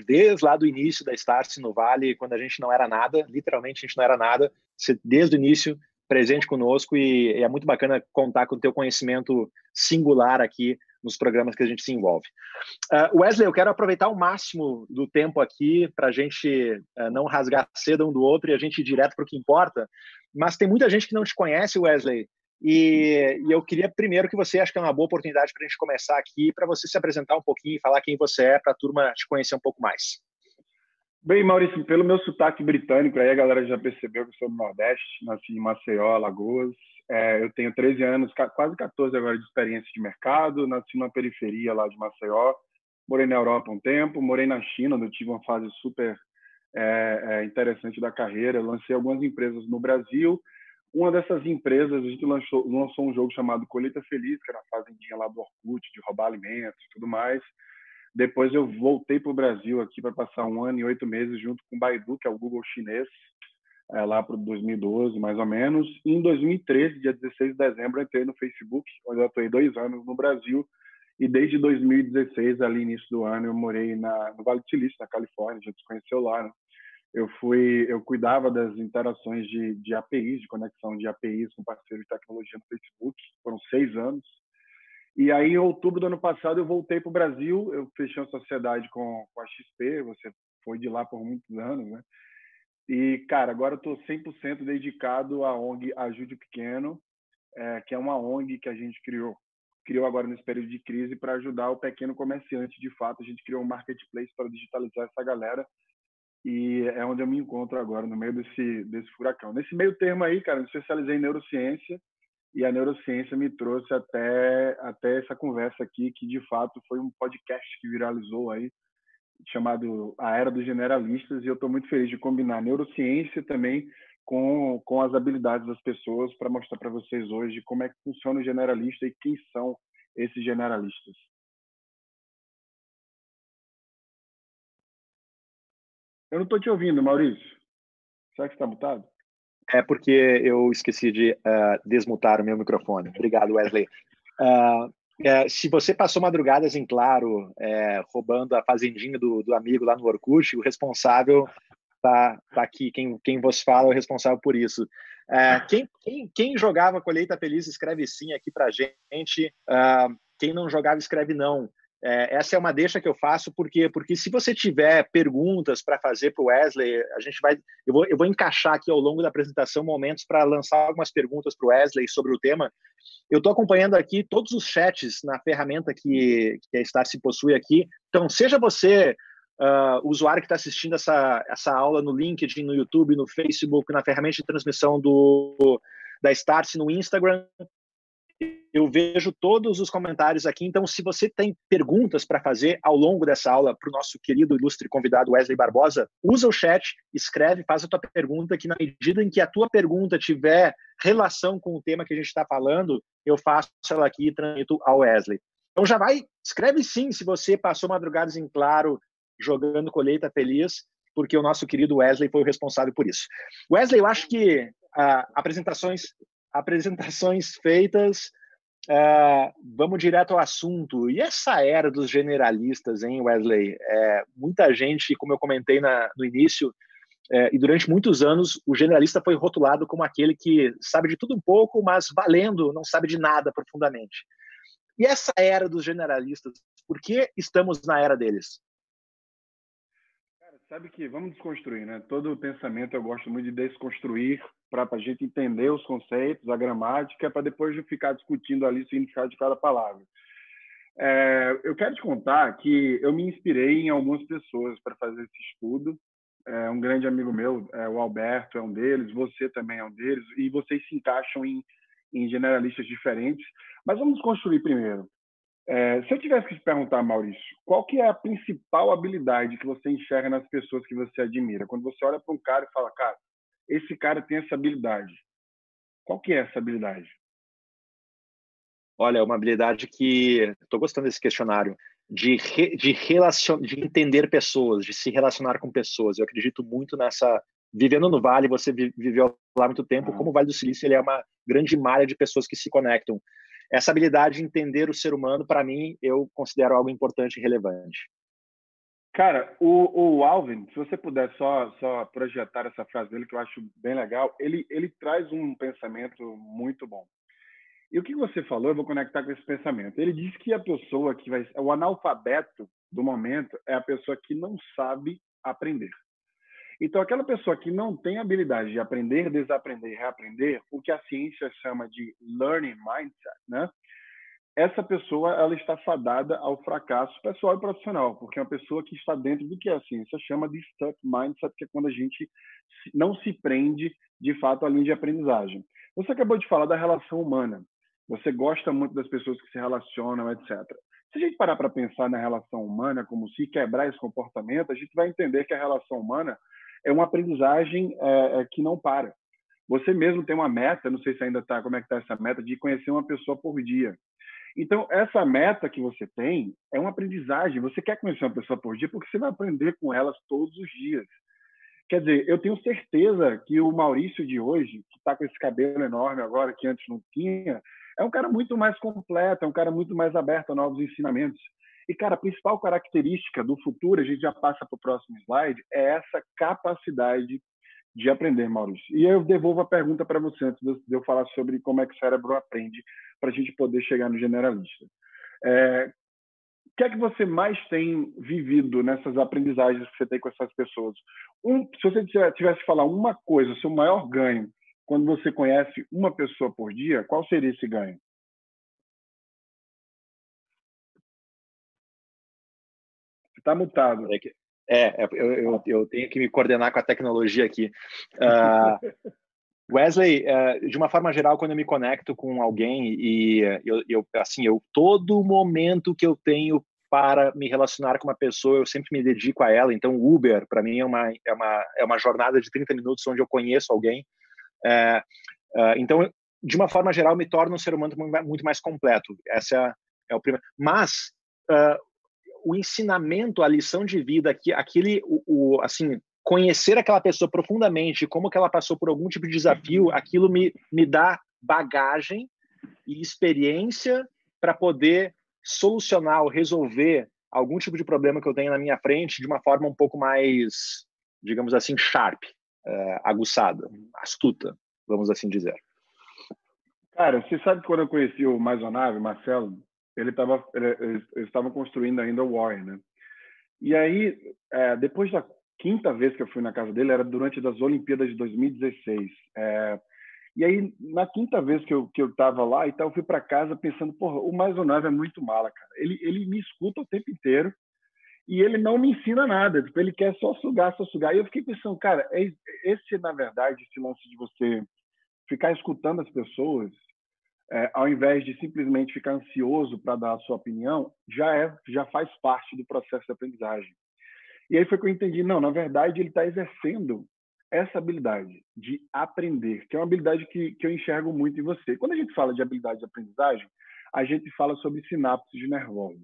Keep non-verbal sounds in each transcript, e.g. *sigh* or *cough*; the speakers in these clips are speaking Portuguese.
desde lá do início da Starse no Vale, quando a gente não era nada, literalmente a gente não era nada, desde o início presente conosco e, e é muito bacana contar com o teu conhecimento singular aqui nos programas que a gente se envolve. Uh, Wesley, eu quero aproveitar o máximo do tempo aqui para a gente uh, não rasgar cedo um do outro e a gente ir direto para o que importa, mas tem muita gente que não te conhece, Wesley, e, e, eu queria primeiro que você, acho que é uma boa oportunidade para a gente começar aqui, para você se apresentar um pouquinho e falar quem você é, para a turma te conhecer um pouco mais. Bem, Maurício, pelo meu sotaque britânico, aí a galera já percebeu que eu sou do Nordeste, nasci em Maceió, Alagoas. É, eu tenho 13 anos, quase 14 agora de experiência de mercado, nasci na periferia lá de Maceió, morei na Europa um tempo, morei na China, onde eu tive uma fase super é, é, interessante da carreira, lancei algumas empresas no Brasil, uma dessas empresas, a gente lançou, lançou um jogo chamado Colheita Feliz, que era a fazendinha lá do Orkut, de roubar alimentos e tudo mais. Depois eu voltei para o Brasil aqui para passar um ano e oito meses junto com o Baidu, que é o Google chinês, é, lá para 2012, mais ou menos. E em 2013, dia 16 de dezembro, entrei no Facebook, onde eu atuei dois anos no Brasil. E desde 2016, ali início do ano, eu morei na, no Vale do Silício, na Califórnia, a gente se conheceu lá, né? Eu fui eu cuidava das interações de, de APIs de conexão de APIs com parceiros de tecnologia no Facebook foram seis anos. E aí em outubro do ano passado eu voltei para o Brasil eu fechei uma sociedade com, com a XP você foi de lá por muitos anos né? E cara agora estou 100% dedicado à ONG Ajude Pequeno é, que é uma ONG que a gente criou criou agora nesse período de crise para ajudar o pequeno comerciante. De fato a gente criou um marketplace para digitalizar essa galera e é onde eu me encontro agora, no meio desse, desse furacão. Nesse meio termo aí, cara, eu me especializei em neurociência e a neurociência me trouxe até, até essa conversa aqui, que de fato foi um podcast que viralizou aí, chamado A Era dos Generalistas, e eu estou muito feliz de combinar neurociência também com, com as habilidades das pessoas para mostrar para vocês hoje como é que funciona o generalista e quem são esses generalistas. Eu não estou te ouvindo, Maurício. Será que está mutado? É porque eu esqueci de uh, desmutar o meu microfone. Obrigado, Wesley. Uh, é, se você passou madrugadas em claro, é, roubando a fazendinha do, do, amigo lá no Orkut, o responsável tá, tá aqui. Quem, quem vos fala é o responsável por isso. É, quem, quem, quem, jogava Colheita Feliz, escreve sim aqui para gente. Uh, quem não jogava, escreve não. É, essa é uma deixa que eu faço porque porque se você tiver perguntas para fazer para o Wesley, a gente vai eu vou, eu vou encaixar aqui ao longo da apresentação momentos para lançar algumas perguntas para o Wesley sobre o tema. Eu estou acompanhando aqui todos os chats na ferramenta que, que a Star se possui aqui. Então, seja você uh, usuário que está assistindo essa, essa aula no LinkedIn, no YouTube, no Facebook, na ferramenta de transmissão do, da Starse no Instagram, eu vejo todos os comentários aqui. Então, se você tem perguntas para fazer ao longo dessa aula para o nosso querido ilustre convidado Wesley Barbosa, usa o chat, escreve, faz a tua pergunta, que na medida em que a tua pergunta tiver relação com o tema que a gente está falando, eu faço ela aqui e transmito ao Wesley. Então já vai, escreve sim se você passou madrugadas em claro jogando colheita feliz, porque o nosso querido Wesley foi o responsável por isso. Wesley, eu acho que ah, apresentações apresentações *laughs* feitas, uh, vamos direto ao assunto. E essa era dos generalistas, hein, Wesley? É, muita gente, como eu comentei na, no início, é, e durante muitos anos, o generalista foi rotulado como aquele que sabe de tudo um pouco, mas valendo, não sabe de nada profundamente. E essa era dos generalistas, por que estamos na era deles? Sabe que vamos desconstruir, né? Todo o pensamento eu gosto muito de desconstruir para a gente entender os conceitos, a gramática, para depois de ficar discutindo ali o significado de cada palavra. É, eu quero te contar que eu me inspirei em algumas pessoas para fazer esse estudo. É, um grande amigo meu, é, o Alberto, é um deles, você também é um deles, e vocês se encaixam em, em generalistas diferentes. Mas vamos construir primeiro. É, se eu tivesse que te perguntar, Maurício, qual que é a principal habilidade que você enxerga nas pessoas que você admira? Quando você olha para um cara e fala, cara, esse cara tem essa habilidade. Qual que é essa habilidade? Olha, é uma habilidade que estou gostando desse questionário de re, de relacion, de entender pessoas, de se relacionar com pessoas. Eu acredito muito nessa vivendo no Vale, você viveu lá muito tempo, como o Vale do Silício ele é uma grande malha de pessoas que se conectam. Essa habilidade de entender o ser humano, para mim, eu considero algo importante e relevante. Cara, o, o Alvin, se você puder só, só projetar essa frase dele, que eu acho bem legal, ele, ele traz um pensamento muito bom. E o que você falou, eu vou conectar com esse pensamento. Ele diz que a pessoa que vai. O analfabeto do momento é a pessoa que não sabe aprender. Então, aquela pessoa que não tem habilidade de aprender, desaprender reaprender, o que a ciência chama de learning mindset, né? essa pessoa ela está fadada ao fracasso pessoal e profissional, porque é uma pessoa que está dentro do que a ciência chama de stuck mindset, que é quando a gente não se prende de fato à linha de aprendizagem. Você acabou de falar da relação humana. Você gosta muito das pessoas que se relacionam, etc. Se a gente parar para pensar na relação humana como se quebrar esse comportamento, a gente vai entender que a relação humana é uma aprendizagem é, é, que não para. Você mesmo tem uma meta, não sei se ainda está, como é que está essa meta, de conhecer uma pessoa por dia. Então, essa meta que você tem é uma aprendizagem. Você quer conhecer uma pessoa por dia porque você vai aprender com elas todos os dias. Quer dizer, eu tenho certeza que o Maurício de hoje, que está com esse cabelo enorme agora, que antes não tinha, é um cara muito mais completo, é um cara muito mais aberto a novos ensinamentos. E, cara, a principal característica do futuro, a gente já passa para o próximo slide, é essa capacidade de aprender, Maurício. E eu devolvo a pergunta para você antes de eu falar sobre como é que o cérebro aprende, para a gente poder chegar no generalista. É, o que é que você mais tem vivido nessas aprendizagens que você tem com essas pessoas? Um, se você tivesse que falar uma coisa, seu maior ganho, quando você conhece uma pessoa por dia, qual seria esse ganho? Está mutado. É, é eu, eu, eu, tenho que me coordenar com a tecnologia aqui. Uh, Wesley, uh, de uma forma geral, quando eu me conecto com alguém e eu, eu, assim, eu todo momento que eu tenho para me relacionar com uma pessoa, eu sempre me dedico a ela. Então, Uber, para mim, é uma, é, uma, é uma jornada de 30 minutos onde eu conheço alguém. É, uh, então, de uma forma geral, me torna um ser humano muito mais completo. Essa é, é o primeiro. Mas uh, o ensinamento, a lição de vida, aqui, aquele, o, o, assim, conhecer aquela pessoa profundamente, como que ela passou por algum tipo de desafio, uhum. aquilo me, me dá bagagem e experiência para poder solucionar ou resolver algum tipo de problema que eu tenho na minha frente de uma forma um pouco mais, digamos assim, sharp, é, aguçada, astuta, vamos assim dizer. Cara, você sabe que quando eu conheci o Maisonave, Marcelo, ele estava eles estavam construindo ainda o Warren, né? E aí, é, depois da quinta vez que eu fui na casa dele, era durante das Olimpíadas de 2016. É, e aí, na quinta vez que eu, que eu tava lá, então eu fui para casa pensando, porra, o Maisonave é muito mala, cara. Ele, ele me escuta o tempo inteiro e ele não me ensina nada. Tipo, ele quer só sugar, só sugar. E eu fiquei pensando, cara, é, esse, na verdade, esse lance de você ficar escutando as pessoas, é, ao invés de simplesmente ficar ansioso para dar a sua opinião, já é, já faz parte do processo de aprendizagem. E aí foi que eu entendi, não, na verdade ele está exercendo essa habilidade de aprender, que é uma habilidade que, que eu enxergo muito em você. Quando a gente fala de habilidade de aprendizagem, a gente fala sobre sinapses nervosas.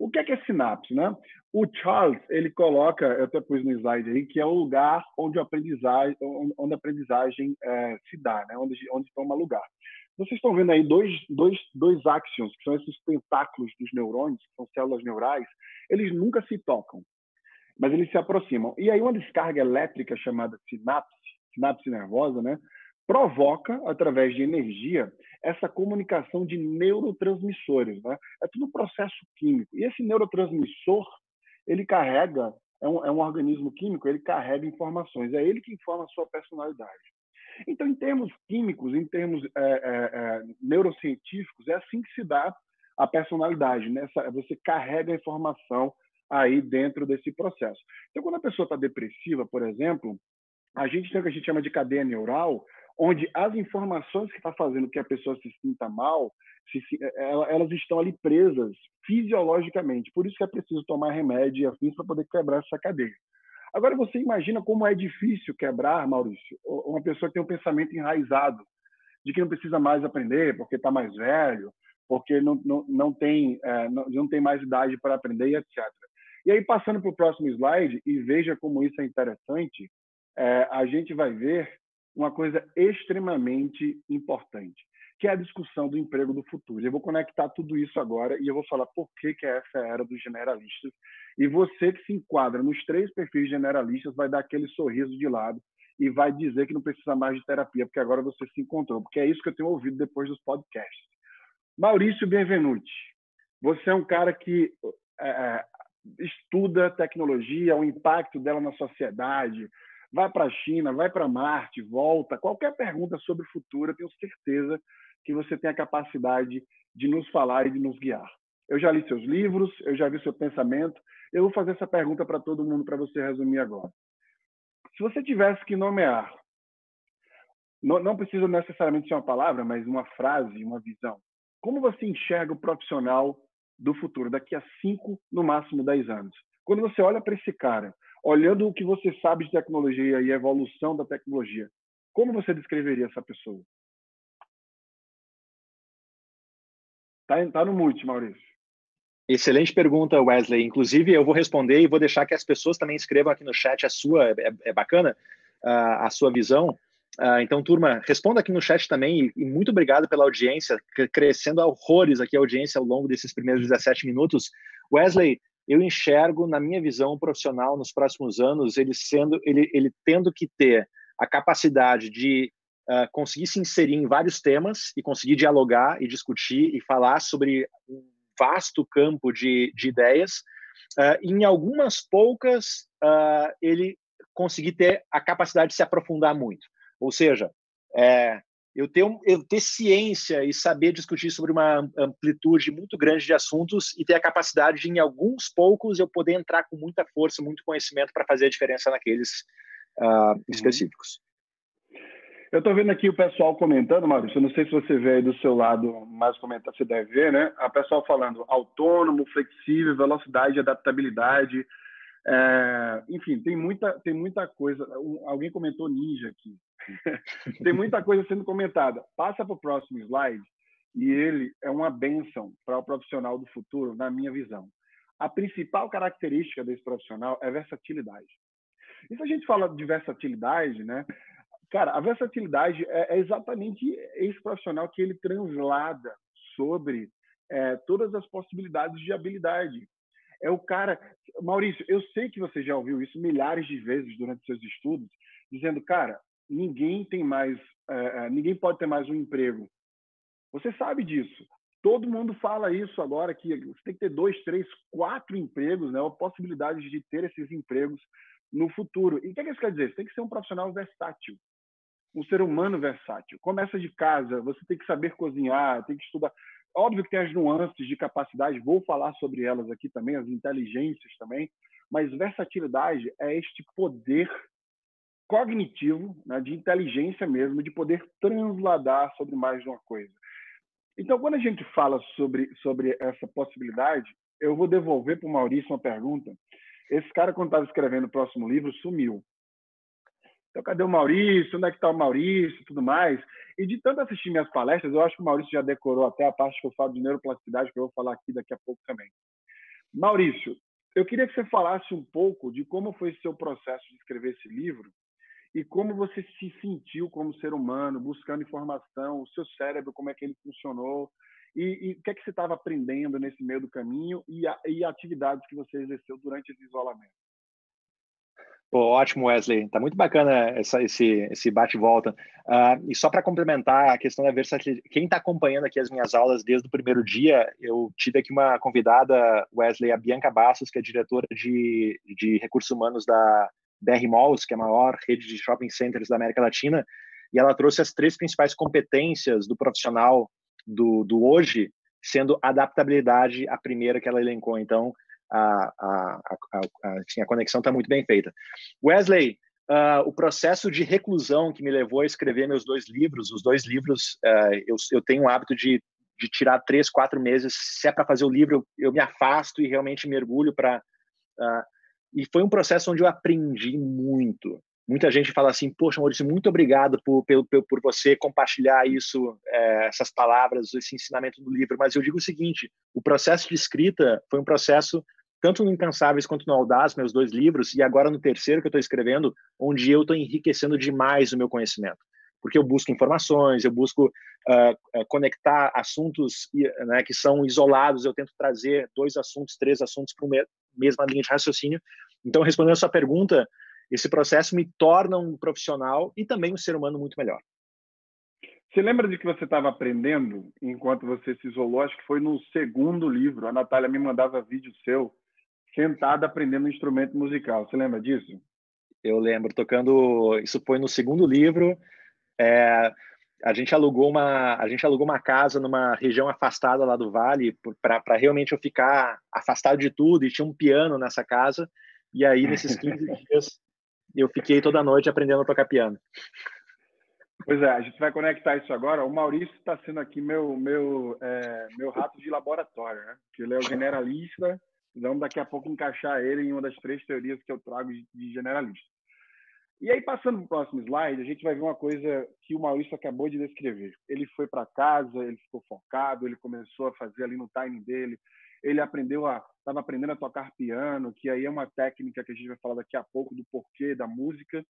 O que é, que é sinapse, né? O Charles, ele coloca, eu até pus no slide aí, que é o lugar onde a aprendizagem, onde a aprendizagem é, se dá, né? Onde, onde toma lugar. Vocês estão vendo aí dois, dois, dois axons, que são esses tentáculos dos neurônios, que são células neurais, eles nunca se tocam, mas eles se aproximam. E aí uma descarga elétrica chamada sinapse, sinapse nervosa, né, provoca, através de energia, essa comunicação de neurotransmissores. Né? É tudo um processo químico. E esse neurotransmissor, ele carrega, é um, é um organismo químico, ele carrega informações. É ele que informa a sua personalidade. Então, em termos químicos, em termos é, é, é, neurocientíficos, é assim que se dá a personalidade. Né? Você carrega a informação aí dentro desse processo. Então, quando a pessoa está depressiva, por exemplo, a gente tem o que a gente chama de cadeia neural, onde as informações que está fazendo que a pessoa se sinta mal, se, elas estão ali presas fisiologicamente. Por isso que é preciso tomar remédio e afins para poder quebrar essa cadeia. Agora, você imagina como é difícil quebrar, Maurício, uma pessoa que tem um pensamento enraizado de que não precisa mais aprender porque está mais velho, porque não, não, não, tem, é, não, não tem mais idade para aprender e etc. E aí, passando para o próximo slide, e veja como isso é interessante, é, a gente vai ver uma coisa extremamente importante, que é a discussão do emprego do futuro. Eu vou conectar tudo isso agora e eu vou falar por que, que essa é a era dos generalistas. E você que se enquadra nos três perfis generalistas vai dar aquele sorriso de lado e vai dizer que não precisa mais de terapia, porque agora você se encontrou. Porque é isso que eu tenho ouvido depois dos podcasts. Maurício Benvenuti, você é um cara que é, é estuda tecnologia, o impacto dela na sociedade, vai para a China, vai para Marte, volta. Qualquer pergunta sobre o futuro, eu tenho certeza que você tem a capacidade de nos falar e de nos guiar. Eu já li seus livros, eu já vi seu pensamento. Eu vou fazer essa pergunta para todo mundo para você resumir agora. Se você tivesse que nomear, não, não precisa necessariamente ser uma palavra, mas uma frase, uma visão. Como você enxerga o profissional do futuro, daqui a cinco, no máximo dez anos? Quando você olha para esse cara, olhando o que você sabe de tecnologia e a evolução da tecnologia, como você descreveria essa pessoa? Tá, tá no mute, Maurício. Excelente pergunta, Wesley. Inclusive, eu vou responder e vou deixar que as pessoas também escrevam aqui no chat a sua, é, é bacana, uh, a sua visão. Uh, então, turma, responda aqui no chat também e, e muito obrigado pela audiência, crescendo a horrores aqui a audiência ao longo desses primeiros 17 minutos. Wesley, eu enxergo, na minha visão profissional, nos próximos anos, ele sendo, ele, ele tendo que ter a capacidade de uh, conseguir se inserir em vários temas e conseguir dialogar e discutir e falar sobre um vasto campo de, de ideias. Uh, em algumas poucas, uh, ele conseguir ter a capacidade de se aprofundar muito. Ou seja, é, eu ter, eu ter ciência e saber discutir sobre uma amplitude muito grande de assuntos e ter a capacidade de, em alguns poucos, eu poder entrar com muita força, muito conhecimento para fazer a diferença naqueles uh, específicos. Eu estou vendo aqui o pessoal comentando, Maurício. Eu não sei se você vê aí do seu lado, mas comentar você deve ver, né? A pessoal falando autônomo, flexível, velocidade, adaptabilidade. É, enfim, tem muita, tem muita coisa. Alguém comentou ninja aqui. *laughs* tem muita coisa sendo comentada. Passa para o próximo slide e ele é uma benção para o profissional do futuro, na minha visão. A principal característica desse profissional é versatilidade. E se a gente fala de versatilidade, né? Cara, a versatilidade é, é exatamente esse profissional que ele translada sobre é, todas as possibilidades de habilidade. É o cara. Maurício, eu sei que você já ouviu isso milhares de vezes durante seus estudos, dizendo, cara, ninguém tem mais, é, ninguém pode ter mais um emprego. Você sabe disso. Todo mundo fala isso agora que você tem que ter dois, três, quatro empregos, né? Ou possibilidades de ter esses empregos no futuro. E o que, é que isso quer dizer? Você tem que ser um profissional versátil um ser humano versátil. Começa de casa, você tem que saber cozinhar, tem que estudar. Óbvio que tem as nuances de capacidade, vou falar sobre elas aqui também, as inteligências também, mas versatilidade é este poder cognitivo, né, de inteligência mesmo, de poder transladar sobre mais de uma coisa. Então, quando a gente fala sobre, sobre essa possibilidade, eu vou devolver para o Maurício uma pergunta. Esse cara, quando estava escrevendo o próximo livro, sumiu. Então, cadê o Maurício? Onde é que está o Maurício tudo mais? E de tanto assistir minhas palestras, eu acho que o Maurício já decorou até a parte que eu falo de neuroplasticidade, que eu vou falar aqui daqui a pouco também. Maurício, eu queria que você falasse um pouco de como foi seu processo de escrever esse livro e como você se sentiu como ser humano, buscando informação, o seu cérebro, como é que ele funcionou, e, e o que é que você estava aprendendo nesse meio do caminho e, a, e atividades que você exerceu durante esse isolamento. Ótimo, Wesley. Tá muito bacana essa, esse, esse bate-volta. Uh, e só para complementar a questão da versatilidade, quem está acompanhando aqui as minhas aulas desde o primeiro dia, eu tive aqui uma convidada, Wesley, a Bianca Bastos, que é diretora de, de recursos humanos da BR Malls, que é a maior rede de shopping centers da América Latina, e ela trouxe as três principais competências do profissional do, do hoje, sendo adaptabilidade a primeira que ela elencou. Então, a, a, a, a, assim, a conexão está muito bem feita. Wesley, uh, o processo de reclusão que me levou a escrever meus dois livros, os dois livros, uh, eu, eu tenho o hábito de, de tirar três, quatro meses, se é para fazer o livro, eu, eu, me afasto e realmente mergulho para... Uh, ah, e foi um processo onde eu aprendi muito. Muita gente fala assim, poxa, Maurício, muito obrigado por, por, por você compartilhar isso, é, essas palavras, esse ensinamento do livro. Mas eu digo o seguinte, o processo de escrita foi um processo tanto no Incansáveis quanto no Audaz, meus dois livros, e agora no terceiro que eu estou escrevendo, onde eu estou enriquecendo demais o meu conhecimento. porque eu busco informações, eu busco uh, conectar assuntos né, que são isolados, eu tento trazer dois assuntos, três assuntos para uma mesma linha de raciocínio. Então, respondendo a sua pergunta, esse processo me torna um profissional e também um ser humano muito melhor. Você lembra de que você estava aprendendo enquanto você se isolou? Acho que foi no segundo livro. A Natália me mandava vídeo seu, sentada aprendendo um instrumento musical. Você lembra disso? Eu lembro, tocando. Isso foi no segundo livro. É, a gente alugou uma a gente alugou uma casa numa região afastada lá do vale para realmente eu ficar afastado de tudo e tinha um piano nessa casa e aí nesses 15 *laughs* dias eu fiquei toda noite aprendendo a tocar piano. Pois é, a gente vai conectar isso agora. O Maurício está sendo aqui meu meu é, meu rato de laboratório, né? Que ele é o generalista. Vamos daqui a pouco encaixar ele em uma das três teorias que eu trago de generalista. E aí, passando para o próximo slide, a gente vai ver uma coisa que o Maurício acabou de descrever. Ele foi para casa, ele ficou focado, ele começou a fazer ali no time dele, ele aprendeu a estava aprendendo a tocar piano, que aí é uma técnica que a gente vai falar daqui a pouco do porquê da música.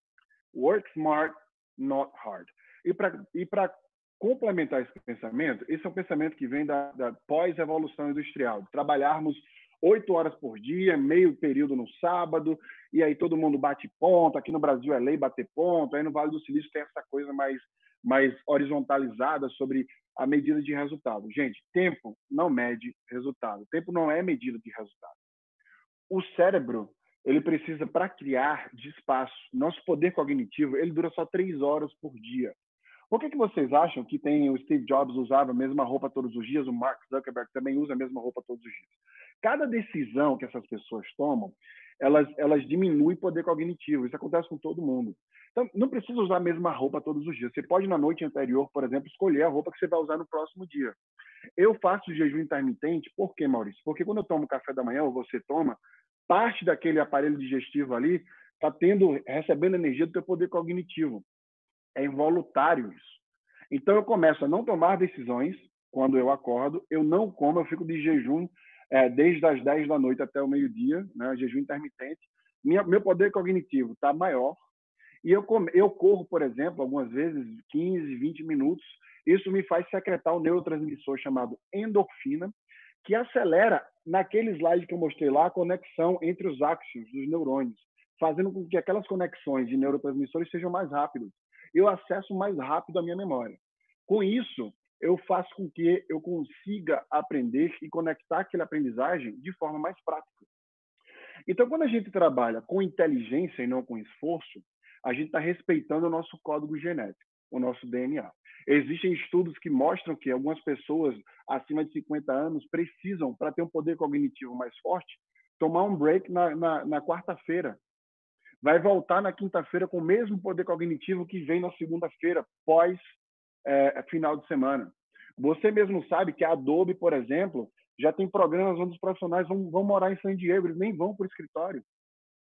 Work smart, not hard. E para e para complementar esse pensamento, esse é um pensamento que vem da, da pós-evolução industrial, trabalharmos oito horas por dia, meio período no sábado, e aí todo mundo bate ponto. Aqui no Brasil é lei bater ponto, aí no Vale do Silício tem essa coisa mais, mais horizontalizada sobre a medida de resultado. Gente, tempo não mede resultado. Tempo não é medida de resultado. O cérebro ele precisa para criar de espaço. Nosso poder cognitivo ele dura só três horas por dia. Por que, que vocês acham que tem o Steve Jobs usava a mesma roupa todos os dias, o Mark Zuckerberg também usa a mesma roupa todos os dias? Cada decisão que essas pessoas tomam, elas, elas diminuem o poder cognitivo. Isso acontece com todo mundo. Então, não precisa usar a mesma roupa todos os dias. Você pode, na noite anterior, por exemplo, escolher a roupa que você vai usar no próximo dia. Eu faço jejum intermitente, por quê, Maurício? Porque quando eu tomo café da manhã, ou você toma, parte daquele aparelho digestivo ali está tendo, recebendo energia do teu poder cognitivo. É involuntário isso. Então eu começo a não tomar decisões quando eu acordo, eu não como, eu fico de jejum é, desde as 10 da noite até o meio-dia, né, jejum intermitente. Minha, meu poder cognitivo está maior. E eu, eu corro, por exemplo, algumas vezes 15, 20 minutos. Isso me faz secretar um neurotransmissor chamado endorfina, que acelera, naquele slide que eu mostrei lá, a conexão entre os áxios dos neurônios, fazendo com que aquelas conexões de neurotransmissores sejam mais rápidas eu acesso mais rápido a minha memória. Com isso, eu faço com que eu consiga aprender e conectar aquela aprendizagem de forma mais prática. Então, quando a gente trabalha com inteligência e não com esforço, a gente está respeitando o nosso código genético, o nosso DNA. Existem estudos que mostram que algumas pessoas acima de 50 anos precisam, para ter um poder cognitivo mais forte, tomar um break na, na, na quarta-feira vai voltar na quinta-feira com o mesmo poder cognitivo que vem na segunda-feira, pós é, final de semana. Você mesmo sabe que a Adobe, por exemplo, já tem programas onde os profissionais vão, vão morar em San Diego, eles nem vão para o escritório.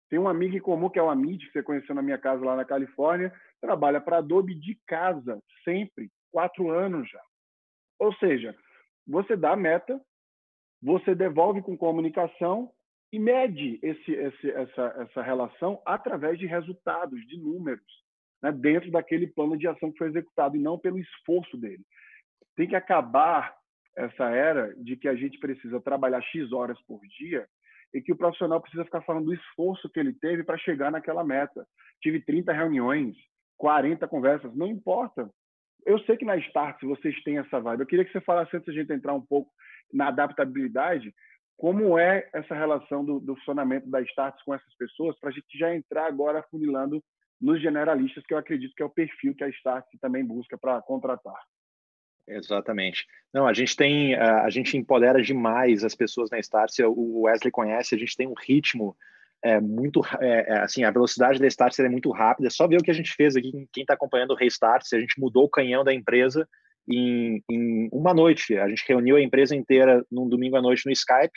Tem um amigo em comum que é o Amid, que você conheceu na minha casa lá na Califórnia, trabalha para Adobe de casa, sempre, quatro anos já. Ou seja, você dá a meta, você devolve com comunicação e mede esse, esse, essa, essa relação através de resultados, de números, né, dentro daquele plano de ação que foi executado e não pelo esforço dele. Tem que acabar essa era de que a gente precisa trabalhar X horas por dia e que o profissional precisa ficar falando do esforço que ele teve para chegar naquela meta. Tive 30 reuniões, 40 conversas, não importa. Eu sei que na Start vocês têm essa vibe. Eu queria que você falasse antes de a gente entrar um pouco na adaptabilidade, como é essa relação do, do funcionamento da Starts com essas pessoas, para a gente já entrar agora funilando nos generalistas, que eu acredito que é o perfil que a Starts também busca para contratar. Exatamente. Não, a gente tem, a gente empodera demais as pessoas na Starts. O Wesley conhece, a gente tem um ritmo é, muito, é, é, assim, a velocidade da Starts é muito rápida. É só ver o que a gente fez aqui, quem está acompanhando o Restart, a gente mudou o canhão da empresa em, em, uma noite. A gente reuniu a empresa inteira num domingo à noite no Skype,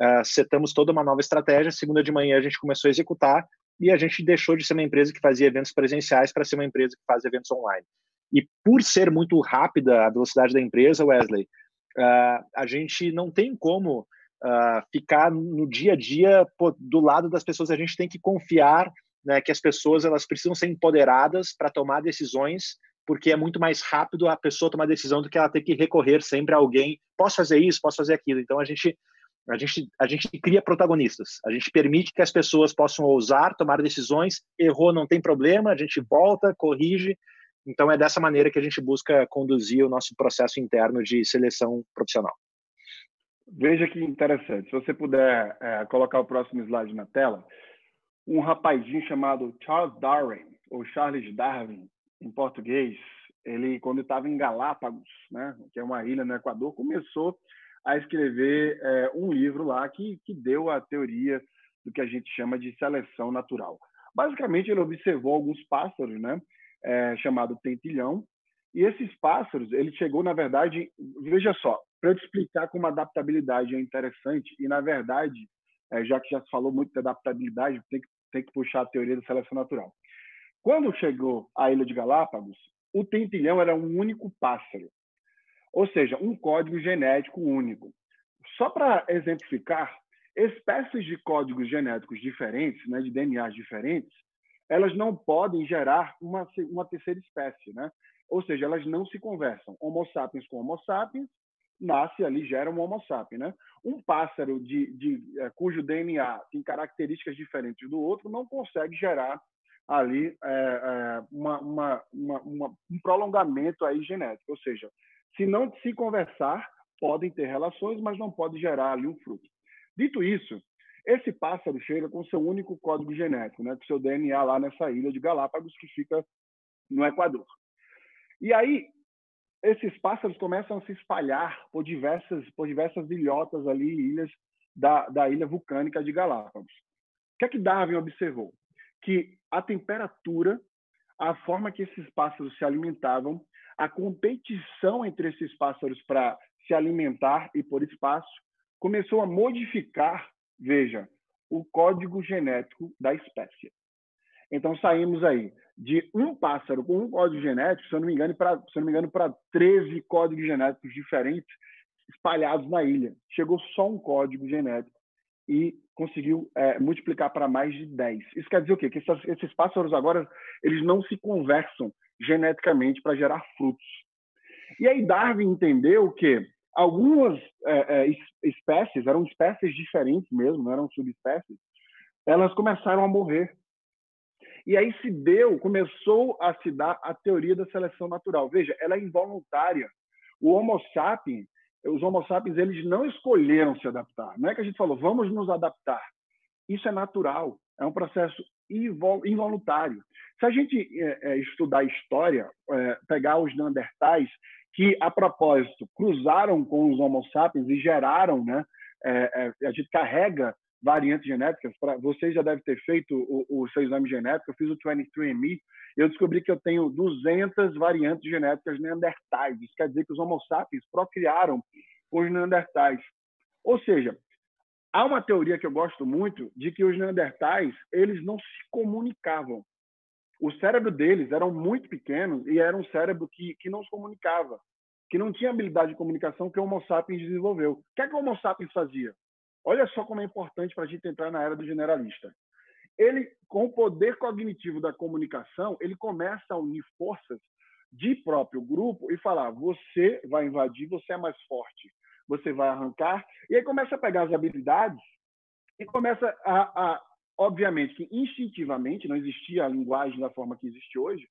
uh, setamos toda uma nova estratégia. Segunda de manhã a gente começou a executar e a gente deixou de ser uma empresa que fazia eventos presenciais para ser uma empresa que faz eventos online. E por ser muito rápida a velocidade da empresa, Wesley, uh, a gente não tem como uh, ficar no dia a dia pô, do lado das pessoas. A gente tem que confiar né, que as pessoas elas precisam ser empoderadas para tomar decisões porque é muito mais rápido a pessoa tomar decisão do que ela ter que recorrer sempre a alguém. Posso fazer isso, posso fazer aquilo. Então a gente a gente a gente cria protagonistas. A gente permite que as pessoas possam ousar, tomar decisões. Errou, não tem problema. A gente volta, corrige. Então é dessa maneira que a gente busca conduzir o nosso processo interno de seleção profissional. Veja que interessante. Se você puder é, colocar o próximo slide na tela, um rapazinho chamado Charles Darwin, ou Charles Darwin, em português, ele, quando estava em Galápagos, né, que é uma ilha no Equador, começou a escrever é, um livro lá que, que deu a teoria do que a gente chama de seleção natural. Basicamente, ele observou alguns pássaros, né, é, chamado tentilhão, e esses pássaros, ele chegou, na verdade, veja só, para eu te explicar como a adaptabilidade é interessante, e, na verdade, é, já que já se falou muito de adaptabilidade, tem que, tem que puxar a teoria da seleção natural. Quando chegou à Ilha de Galápagos, o tentilhão era um único pássaro, ou seja, um código genético único. Só para exemplificar, espécies de códigos genéticos diferentes, né, de DNAs diferentes, elas não podem gerar uma, uma terceira espécie, né? Ou seja, elas não se conversam. Homo sapiens com Homo sapiens, nasce ali, gera um Homo sapiens, né? Um pássaro de, de, é, cujo DNA tem características diferentes do outro não consegue gerar ali é, é, uma, uma, uma, um prolongamento aí genético, ou seja, se não se conversar, podem ter relações, mas não pode gerar ali um fruto. Dito isso, esse pássaro chega com seu único código genético, né, com seu DNA lá nessa ilha de Galápagos que fica no Equador. E aí esses pássaros começam a se espalhar por diversas por diversas ilhotas ali, ilhas da, da ilha vulcânica de Galápagos. O que é que Darwin observou? que a temperatura, a forma que esses pássaros se alimentavam, a competição entre esses pássaros para se alimentar e por espaço, começou a modificar, veja, o código genético da espécie. Então saímos aí de um pássaro com um código genético, se eu não me engano, para se eu não me engano, para 13 códigos genéticos diferentes espalhados na ilha. Chegou só um código genético e conseguiu é, multiplicar para mais de 10. Isso quer dizer o quê? Que esses, esses pássaros agora eles não se conversam geneticamente para gerar frutos. E aí Darwin entendeu que algumas é, é, espécies, eram espécies diferentes mesmo, não eram subespécies, elas começaram a morrer. E aí se deu, começou a se dar a teoria da seleção natural. Veja, ela é involuntária. O Homo sapiens os homo sapiens eles não escolheram se adaptar. Não é que a gente falou, vamos nos adaptar. Isso é natural, é um processo involuntário. Se a gente é, é, estudar história, é, pegar os Neandertais, que, a propósito, cruzaram com os Homo sapiens e geraram, né, é, é, a gente carrega variantes genéticas. Pra, vocês já devem ter feito o, o seu exame genético, eu fiz o 23andMe, eu descobri que eu tenho 200 variantes genéticas neandertais. Isso quer dizer que os Homo sapiens procriaram com os neandertais. Ou seja, há uma teoria que eu gosto muito de que os neandertais eles não se comunicavam. O cérebro deles era muito pequeno e era um cérebro que, que não se comunicava, que não tinha habilidade de comunicação que o Homo sapiens desenvolveu. O que é que o Homo sapiens fazia? Olha só como é importante para a gente entrar na era do generalista ele, com o poder cognitivo da comunicação, ele começa a unir forças de próprio grupo e falar: você vai invadir, você é mais forte, você vai arrancar. E aí começa a pegar as habilidades e começa a, a obviamente, que instintivamente, não existia a linguagem da forma que existe hoje,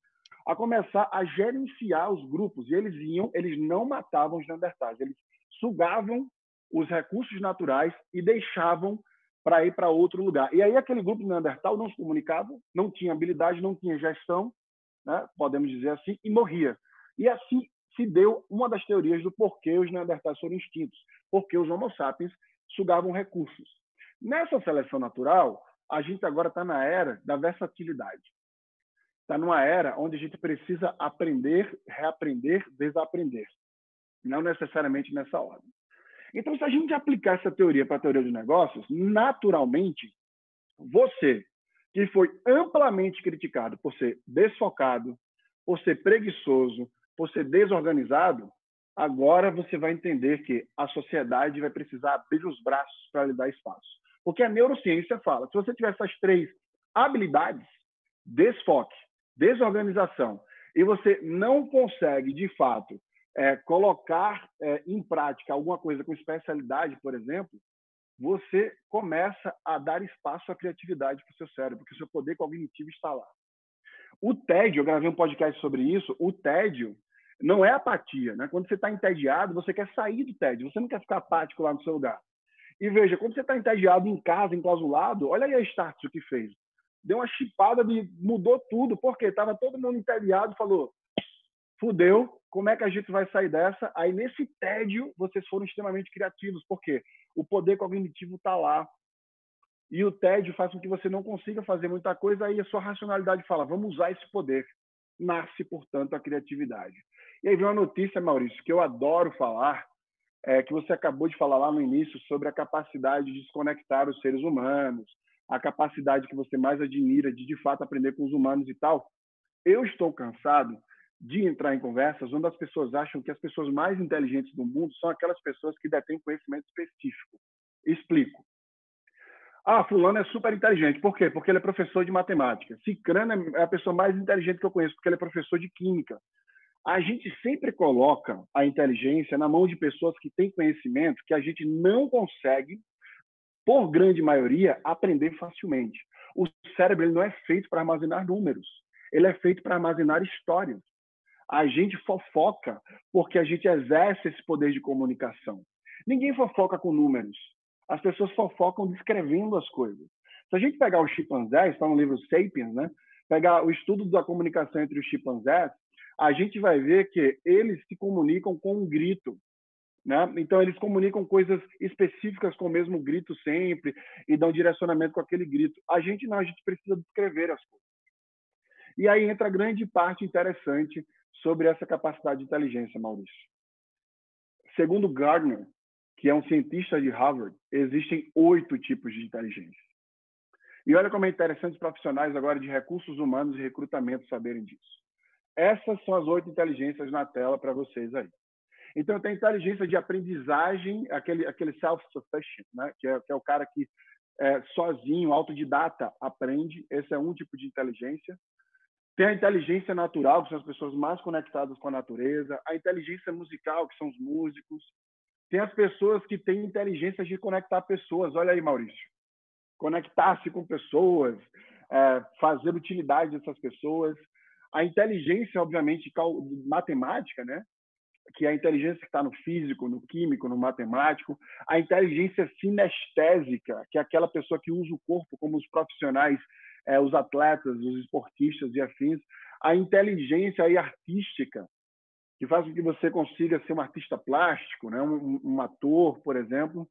a começar a gerenciar os grupos. E eles iam, eles não matavam os neandertais, eles sugavam os recursos naturais e deixavam para ir para outro lugar. E aí aquele grupo de Neandertal não se comunicava, não tinha habilidade, não tinha gestão, né, podemos dizer assim, e morria. E assim se deu uma das teorias do porquê os Neandertais foram extintos, porque os Homo sapiens sugavam recursos. Nessa seleção natural, a gente agora está na era da versatilidade. Está numa era onde a gente precisa aprender, reaprender, desaprender. Não necessariamente nessa ordem. Então, se a gente aplicar essa teoria para a teoria dos negócios, naturalmente, você, que foi amplamente criticado por ser desfocado, por ser preguiçoso, por ser desorganizado, agora você vai entender que a sociedade vai precisar abrir os braços para lhe dar espaço. Porque a neurociência fala, se você tiver essas três habilidades, desfoque, desorganização e você não consegue, de fato, é, colocar é, em prática alguma coisa com especialidade, por exemplo, você começa a dar espaço à criatividade para o seu cérebro, porque o seu poder cognitivo está lá. O tédio, eu gravei um podcast sobre isso, o tédio não é apatia. Né? Quando você está entediado, você quer sair do tédio, você não quer ficar apático lá no seu lugar. E veja, quando você está entediado em casa, enclausulado, olha aí a Starts o que fez. Deu uma chipada de mudou tudo, porque estava todo mundo entediado, falou: fudeu, como é que a gente vai sair dessa? Aí, nesse tédio, vocês foram extremamente criativos, porque o poder cognitivo está lá. E o tédio faz com que você não consiga fazer muita coisa, aí a sua racionalidade fala: vamos usar esse poder. Nasce, portanto, a criatividade. E aí vem uma notícia, Maurício, que eu adoro falar, é, que você acabou de falar lá no início sobre a capacidade de desconectar os seres humanos, a capacidade que você mais admira de, de fato, aprender com os humanos e tal. Eu estou cansado de entrar em conversas onde as pessoas acham que as pessoas mais inteligentes do mundo são aquelas pessoas que detêm conhecimento específico. Explico. Ah, fulano é super inteligente. Por quê? Porque ele é professor de matemática. Cicrano é a pessoa mais inteligente que eu conheço, porque ele é professor de química. A gente sempre coloca a inteligência na mão de pessoas que têm conhecimento que a gente não consegue, por grande maioria, aprender facilmente. O cérebro ele não é feito para armazenar números. Ele é feito para armazenar histórias. A gente fofoca porque a gente exerce esse poder de comunicação. Ninguém fofoca com números. As pessoas fofocam descrevendo as coisas. Se a gente pegar os chimpanzés, está no livro Sapiens, né? pegar o estudo da comunicação entre os chimpanzés, a gente vai ver que eles se comunicam com um grito. Né? Então, eles comunicam coisas específicas com o mesmo grito sempre e dão direcionamento com aquele grito. A gente não, a gente precisa descrever as coisas. E aí entra grande parte interessante sobre essa capacidade de inteligência, Maurício. Segundo Gardner, que é um cientista de Harvard, existem oito tipos de inteligência. E olha como é interessante os profissionais agora de recursos humanos e recrutamento saberem disso. Essas são as oito inteligências na tela para vocês aí. Então, tem inteligência de aprendizagem, aquele, aquele self-sufficient, né? que, é, que é o cara que é, sozinho, autodidata, aprende. Esse é um tipo de inteligência. Tem a inteligência natural, que são as pessoas mais conectadas com a natureza. A inteligência musical, que são os músicos. Tem as pessoas que têm inteligência de conectar pessoas. Olha aí, Maurício. Conectar-se com pessoas, é, fazer utilidade dessas pessoas. A inteligência, obviamente, matemática, né? que é a inteligência que está no físico, no químico, no matemático, a inteligência sinestésica, que é aquela pessoa que usa o corpo como os profissionais é, os atletas, os esportistas e afins, a inteligência aí artística, que faz com que você consiga ser um artista plástico, né? um, um ator, por exemplo,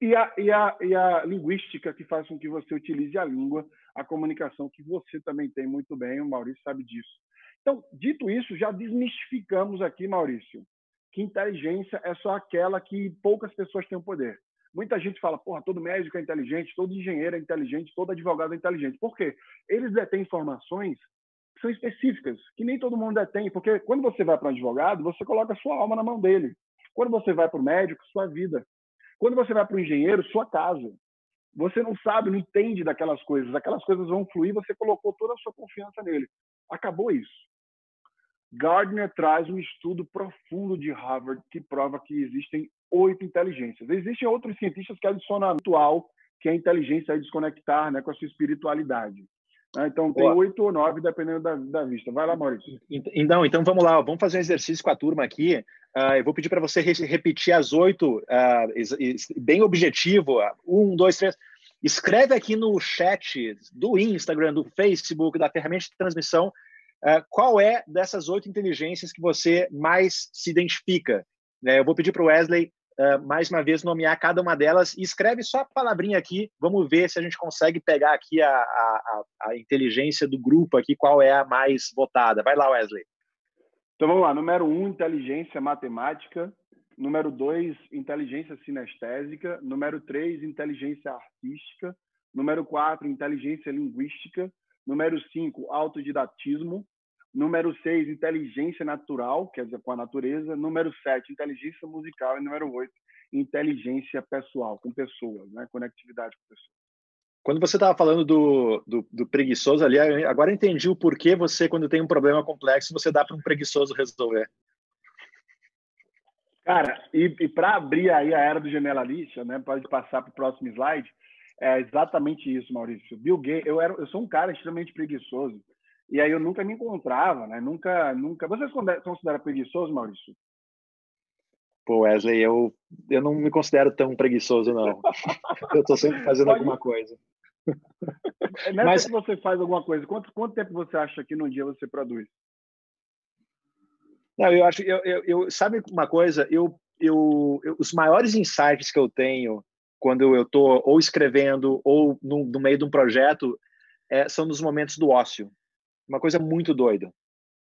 e a, e, a, e a linguística, que faz com que você utilize a língua, a comunicação, que você também tem muito bem, o Maurício sabe disso. Então, dito isso, já desmistificamos aqui, Maurício, que inteligência é só aquela que poucas pessoas têm o poder. Muita gente fala, porra, todo médico é inteligente, todo engenheiro é inteligente, todo advogado é inteligente. Por quê? Eles detêm informações que são específicas, que nem todo mundo detém. Porque quando você vai para um advogado, você coloca sua alma na mão dele. Quando você vai para o médico, sua vida. Quando você vai para o engenheiro, sua casa. Você não sabe, não entende daquelas coisas. Aquelas coisas vão fluir, você colocou toda a sua confiança nele. Acabou isso. Gardner traz um estudo profundo de Harvard que prova que existem oito inteligências. Existem outros cientistas que adicionam a ritual, que é a inteligência de desconectar né, com a sua espiritualidade. Né? Então, tem oito ou nove, dependendo da, da, vista. Vai lá, Maurício. Então, então, vamos lá. Vamos fazer um exercício com a turma aqui. Uh, eu vou pedir para você repetir as oito, uh, bem objetivo. Um, dois, três. Escreve aqui no chat do Instagram, do Facebook, da ferramenta de transmissão Uh, qual é dessas oito inteligências que você mais se identifica? Uh, eu vou pedir para o Wesley, uh, mais uma vez, nomear cada uma delas e escreve só a palavrinha aqui. Vamos ver se a gente consegue pegar aqui a, a, a inteligência do grupo aqui, qual é a mais votada. Vai lá, Wesley. Então vamos lá. Número um, inteligência matemática. Número dois, inteligência sinestésica. Número três, inteligência artística. Número quatro, inteligência linguística. Número 5, autodidatismo. Número 6, inteligência natural, quer dizer, com a natureza. Número 7, inteligência musical. E número 8, inteligência pessoal, com pessoas, né? conectividade com pessoas. Quando você estava falando do, do, do, preguiçoso ali, agora entendi o porquê você, quando tem um problema complexo, você dá para um preguiçoso resolver. Cara, e, e para abrir aí a era do generalista, né, pode passar para o próximo slide, é exatamente isso, Maurício. Bill Gates, eu, era, eu sou um cara extremamente preguiçoso, e aí eu nunca me encontrava, né? Nunca, nunca. Você se considera preguiçoso, Maurício? Pô, Wesley, eu, eu não me considero tão preguiçoso, não. *laughs* eu estou sempre fazendo Pode... alguma coisa. Nessa Mas que você faz alguma coisa, quanto, quanto tempo você acha que num dia você produz? Não, eu acho, eu, eu, eu sabe uma coisa, eu, eu, eu, os maiores insights que eu tenho quando eu estou ou escrevendo ou no, no, meio de um projeto é, são nos momentos do ócio. Uma coisa muito doida.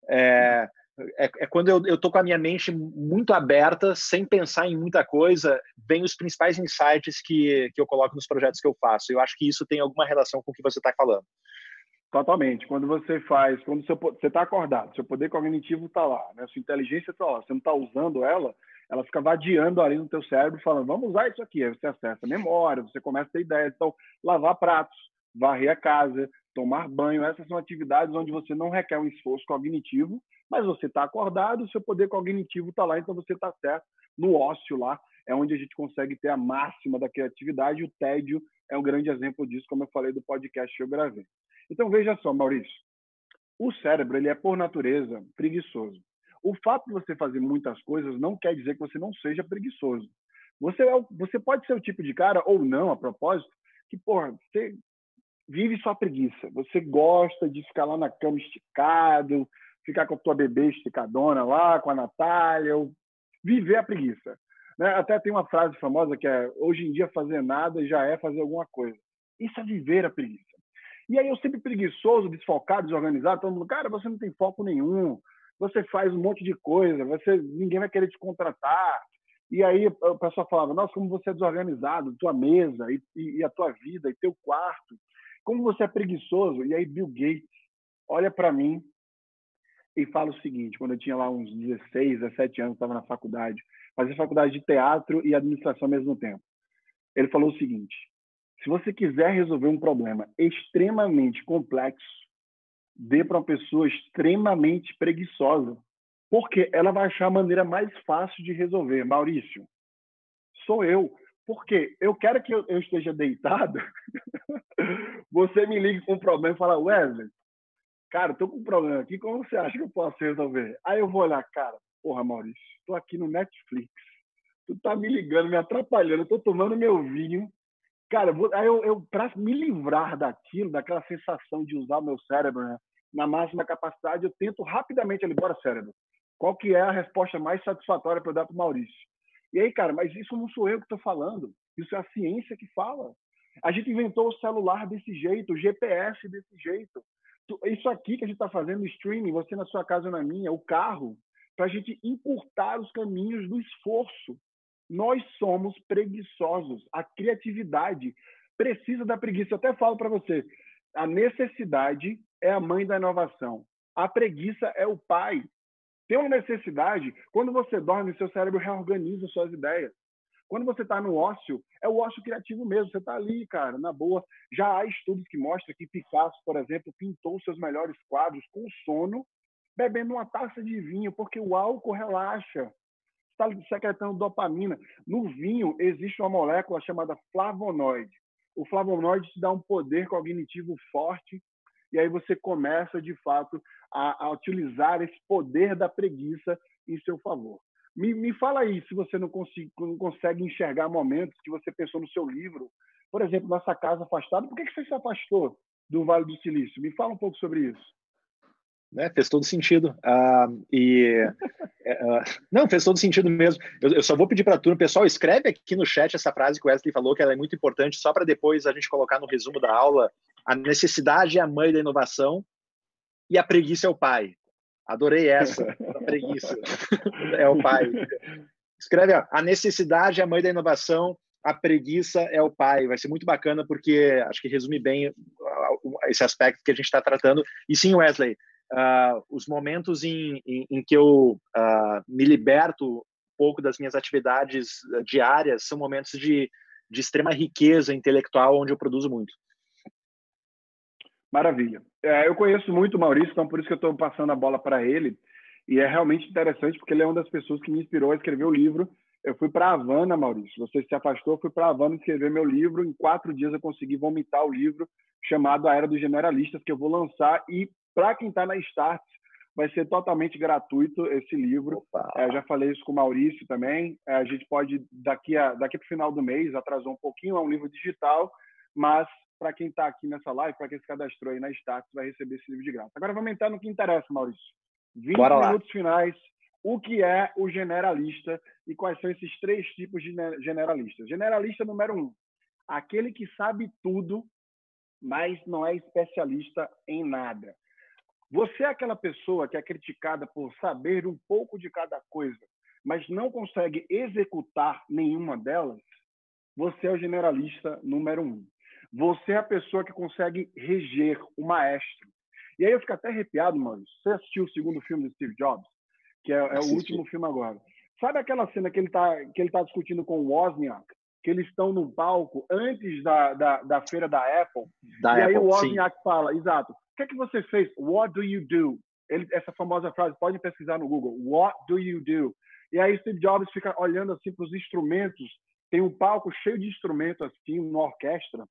É, é, é, quando eu, eu tô com a minha mente muito aberta, sem pensar em muita coisa, vem os principais insights que, que eu coloco nos projetos que eu faço. Eu acho que isso tem alguma relação com o que você está falando. Totalmente. Quando você faz, quando seu, você está acordado, seu poder cognitivo está lá, né? sua inteligência está lá, você não está usando ela, ela fica vadiando ali no teu cérebro, falando, vamos usar isso aqui. Aí você acessa a memória, você começa a ter ideias. Então, lavar pratos, varrer a casa, tomar banho, essas são atividades onde você não requer um esforço cognitivo, mas você está acordado, seu poder cognitivo está lá, então você está certo. No ócio lá é onde a gente consegue ter a máxima da criatividade, o tédio é um grande exemplo disso, como eu falei do podcast que eu gravei. Então veja só, Maurício, o cérebro ele é por natureza preguiçoso. O fato de você fazer muitas coisas não quer dizer que você não seja preguiçoso. Você, é, você pode ser o tipo de cara, ou não, a propósito, que, porra, você vive sua preguiça. Você gosta de ficar lá na cama esticado, ficar com a tua bebê esticadona lá, com a Natália, ou viver a preguiça. Né? Até tem uma frase famosa que é: hoje em dia fazer nada já é fazer alguma coisa. Isso é viver a preguiça. E aí eu sempre preguiçoso, desfocado, desorganizado, todo mundo, cara, você não tem foco nenhum, você faz um monte de coisa, você ninguém vai querer te contratar. E aí o pessoal falava, nossa, como você é desorganizado, tua mesa e, e, e a tua vida e teu quarto como você é preguiçoso. E aí Bill Gates olha para mim e fala o seguinte, quando eu tinha lá uns 16, 17 anos, estava na faculdade, fazia faculdade de teatro e administração ao mesmo tempo. Ele falou o seguinte: se você quiser resolver um problema extremamente complexo, dê para uma pessoa extremamente preguiçosa, porque ela vai achar a maneira mais fácil de resolver. Maurício, sou eu. Porque eu quero que eu, esteja deitado, *laughs* você me ligue com um problema e fala, Wesley, cara, tô com um problema aqui, como você acha que eu posso resolver? Aí eu vou olhar, cara, porra, Maurício, tô aqui no Netflix, tu tá me ligando, me atrapalhando, tô tomando meu vinho, cara, aí eu, eu para me livrar daquilo, daquela sensação de usar o meu cérebro né, na máxima capacidade, eu tento rapidamente ali, bora cérebro, qual que é a resposta mais satisfatória para eu dar para Maurício? E aí, cara, mas isso não sou eu que estou falando. Isso é a ciência que fala. A gente inventou o celular desse jeito, o GPS desse jeito. Isso aqui que a gente está fazendo, streaming, você na sua casa ou na minha, o carro, para a gente encurtar os caminhos do esforço. Nós somos preguiçosos. A criatividade precisa da preguiça. Eu até falo para você, a necessidade é a mãe da inovação. A preguiça é o pai. Tem uma necessidade. Quando você dorme, seu cérebro reorganiza suas ideias. Quando você está no ócio, é o ócio criativo mesmo. Você está ali, cara, na boa. Já há estudos que mostram que Picasso, por exemplo, pintou seus melhores quadros com sono, bebendo uma taça de vinho, porque o álcool relaxa. Está secretando dopamina. No vinho existe uma molécula chamada flavonoide. O flavonoide te dá um poder cognitivo forte e aí você começa, de fato, a, a utilizar esse poder da preguiça em seu favor. Me, me fala aí, se você não, consiga, não consegue enxergar momentos que você pensou no seu livro, por exemplo, nessa casa afastada, por que, que você se afastou do Vale do Silício? Me fala um pouco sobre isso. Né, fez todo sentido. Uh, e uh, não, fez todo sentido mesmo. Eu, eu só vou pedir para a turma, pessoal, escreve aqui no chat essa frase que o Wesley falou, que ela é muito importante, só para depois a gente colocar no resumo da aula. A necessidade é a mãe da inovação e a preguiça é o pai. Adorei essa, a preguiça é o pai. Escreve, ó, a necessidade é a mãe da inovação, a preguiça é o pai. Vai ser muito bacana porque acho que resume bem esse aspecto que a gente está tratando. E sim, Wesley, uh, os momentos em, em, em que eu uh, me liberto um pouco das minhas atividades diárias são momentos de, de extrema riqueza intelectual onde eu produzo muito. Maravilha. É, eu conheço muito o Maurício, então por isso que eu estou passando a bola para ele. E é realmente interessante, porque ele é uma das pessoas que me inspirou a escrever o livro. Eu fui para Havana, Maurício. Você se afastou, eu fui para Havana escrever meu livro. Em quatro dias eu consegui vomitar o livro chamado A Era dos Generalistas, que eu vou lançar. E para quem está na Start, vai ser totalmente gratuito esse livro. É, já falei isso com o Maurício também. É, a gente pode, daqui, a, daqui para o final do mês, atrasou um pouquinho, é um livro digital, mas para quem está aqui nessa live, para quem se cadastrou aí na Status, vai receber esse livro de graça. Agora vamos entrar no que interessa, Maurício. 20 Bora minutos lá. finais. O que é o generalista e quais são esses três tipos de generalistas? Generalista número um, aquele que sabe tudo, mas não é especialista em nada. Você é aquela pessoa que é criticada por saber um pouco de cada coisa, mas não consegue executar nenhuma delas? Você é o generalista número um. Você é a pessoa que consegue reger, o maestro. E aí eu fico até arrepiado, mano. Você assistiu o segundo filme do Steve Jobs? Que é, é o último filme agora. Sabe aquela cena que ele está que ele tá discutindo com o Wozniak? Que eles estão no palco antes da, da, da feira da Apple. Da e Apple, aí o Wozniak fala, exato, o que é que você fez? What do you do? Ele, essa famosa frase, pode pesquisar no Google. What do you do? E aí Steve Jobs fica olhando assim para os instrumentos. Tem um palco cheio de instrumentos assim, uma orquestra.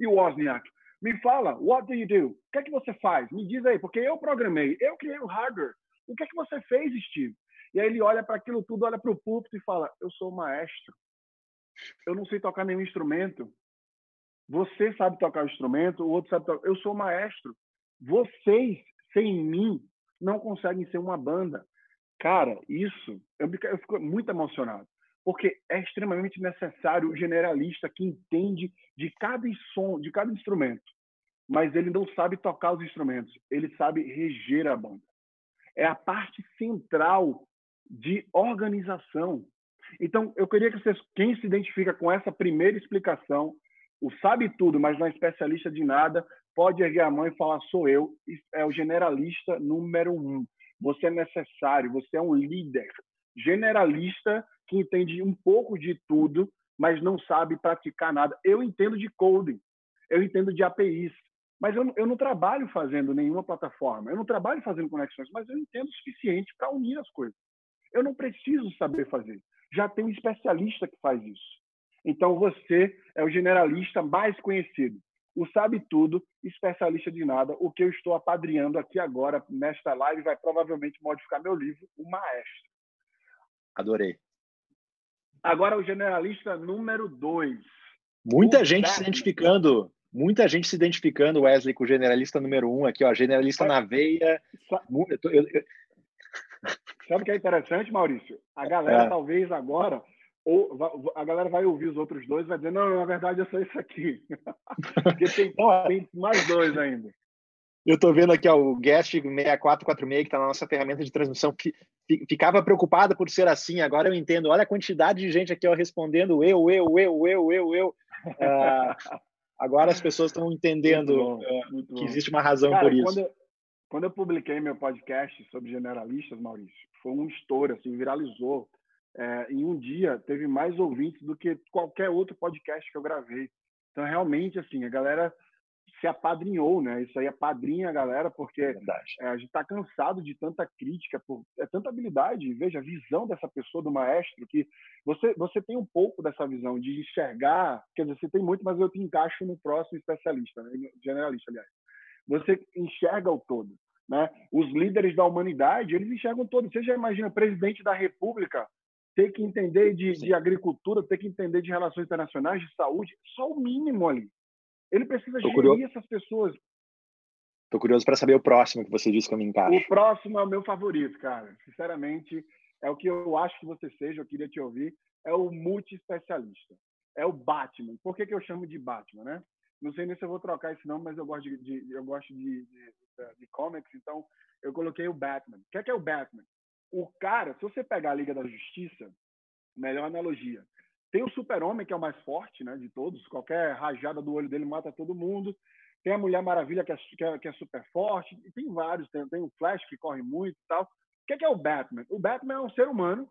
E o Wozniak, me fala, what do you do? O que é que você faz? Me diz aí, porque eu programei, eu criei o hardware. O que é que você fez, Steve? E aí ele olha para aquilo tudo, olha para o púlpito e fala, eu sou maestro. Eu não sei tocar nenhum instrumento. Você sabe tocar o instrumento, o outro sabe tocar. Eu sou maestro. Vocês, sem mim, não conseguem ser uma banda. Cara, isso, eu, eu fico muito emocionado porque é extremamente necessário o generalista que entende de cada som, de cada instrumento, mas ele não sabe tocar os instrumentos, ele sabe reger a banda. É a parte central de organização. Então, eu queria que vocês, quem se identifica com essa primeira explicação, o sabe tudo, mas não é especialista de nada, pode erguer a mão e falar: sou eu. É o generalista número um. Você é necessário, você é um líder generalista que entende um pouco de tudo, mas não sabe praticar nada. Eu entendo de coding, eu entendo de APIs, mas eu, eu não trabalho fazendo nenhuma plataforma, eu não trabalho fazendo conexões, mas eu entendo o suficiente para unir as coisas. Eu não preciso saber fazer. Já tem um especialista que faz isso. Então você é o generalista mais conhecido. O sabe tudo, especialista de nada. O que eu estou apadrinhando aqui agora nesta live vai provavelmente modificar meu livro, O Maestro. Adorei. Agora o generalista número dois. Muita o gente se identificando, muita gente se identificando, Wesley, com o generalista número um aqui, ó, generalista na veia. Sabe o que é interessante, Maurício? A galera é. talvez agora ou a galera vai ouvir os outros dois e vai dizer, não, na verdade eu sou isso aqui. *laughs* Porque tem, tem mais dois ainda. Eu estou vendo aqui ó, o Guest 6446, que está na nossa ferramenta de transmissão, que ficava preocupada por ser assim. Agora eu entendo. Olha a quantidade de gente aqui ó, respondendo eu, eu, eu, eu, eu, eu. Uh, agora as pessoas estão entendendo bom, uh, que existe uma razão Cara, por isso. Quando quando eu publiquei meu podcast sobre generalistas, Maurício, foi um estouro, assim, viralizou. É, em um dia teve mais ouvintes do que qualquer outro podcast que eu gravei. Então, realmente, assim, a galera se apadrinhou, né? Isso aí apadrinha a galera, porque é, a gente está cansado de tanta crítica, por, é tanta habilidade, veja, a visão dessa pessoa, do maestro, que você, você tem um pouco dessa visão de enxergar, quer dizer, você tem muito, mas eu te encaixo no próximo especialista, né? generalista, aliás. Você enxerga o todo, né? Os líderes da humanidade, eles enxergam todo. Você já imagina o presidente da república ter que entender de, de agricultura, ter que entender de relações internacionais, de saúde, só o mínimo ali. Ele precisa Tô gerir curioso. essas pessoas. Estou curioso para saber o próximo que você disse que eu me encaixo. O próximo é o meu favorito, cara. Sinceramente, é o que eu acho que você seja, eu queria te ouvir. É o multi-especialista. É o Batman. Por que, que eu chamo de Batman, né? Não sei nem se eu vou trocar esse nome, mas eu gosto de, de eu gosto de, de, de, comics, então eu coloquei o Batman. O que é, que é o Batman? O cara, se você pegar a Liga da Justiça, melhor analogia, tem o Super-Homem, que é o mais forte né, de todos. Qualquer rajada do olho dele mata todo mundo. Tem a Mulher Maravilha, que é, que é, que é super forte. E tem vários. Tem, tem o Flash, que corre muito e tal. O que é, que é o Batman? O Batman é um ser humano.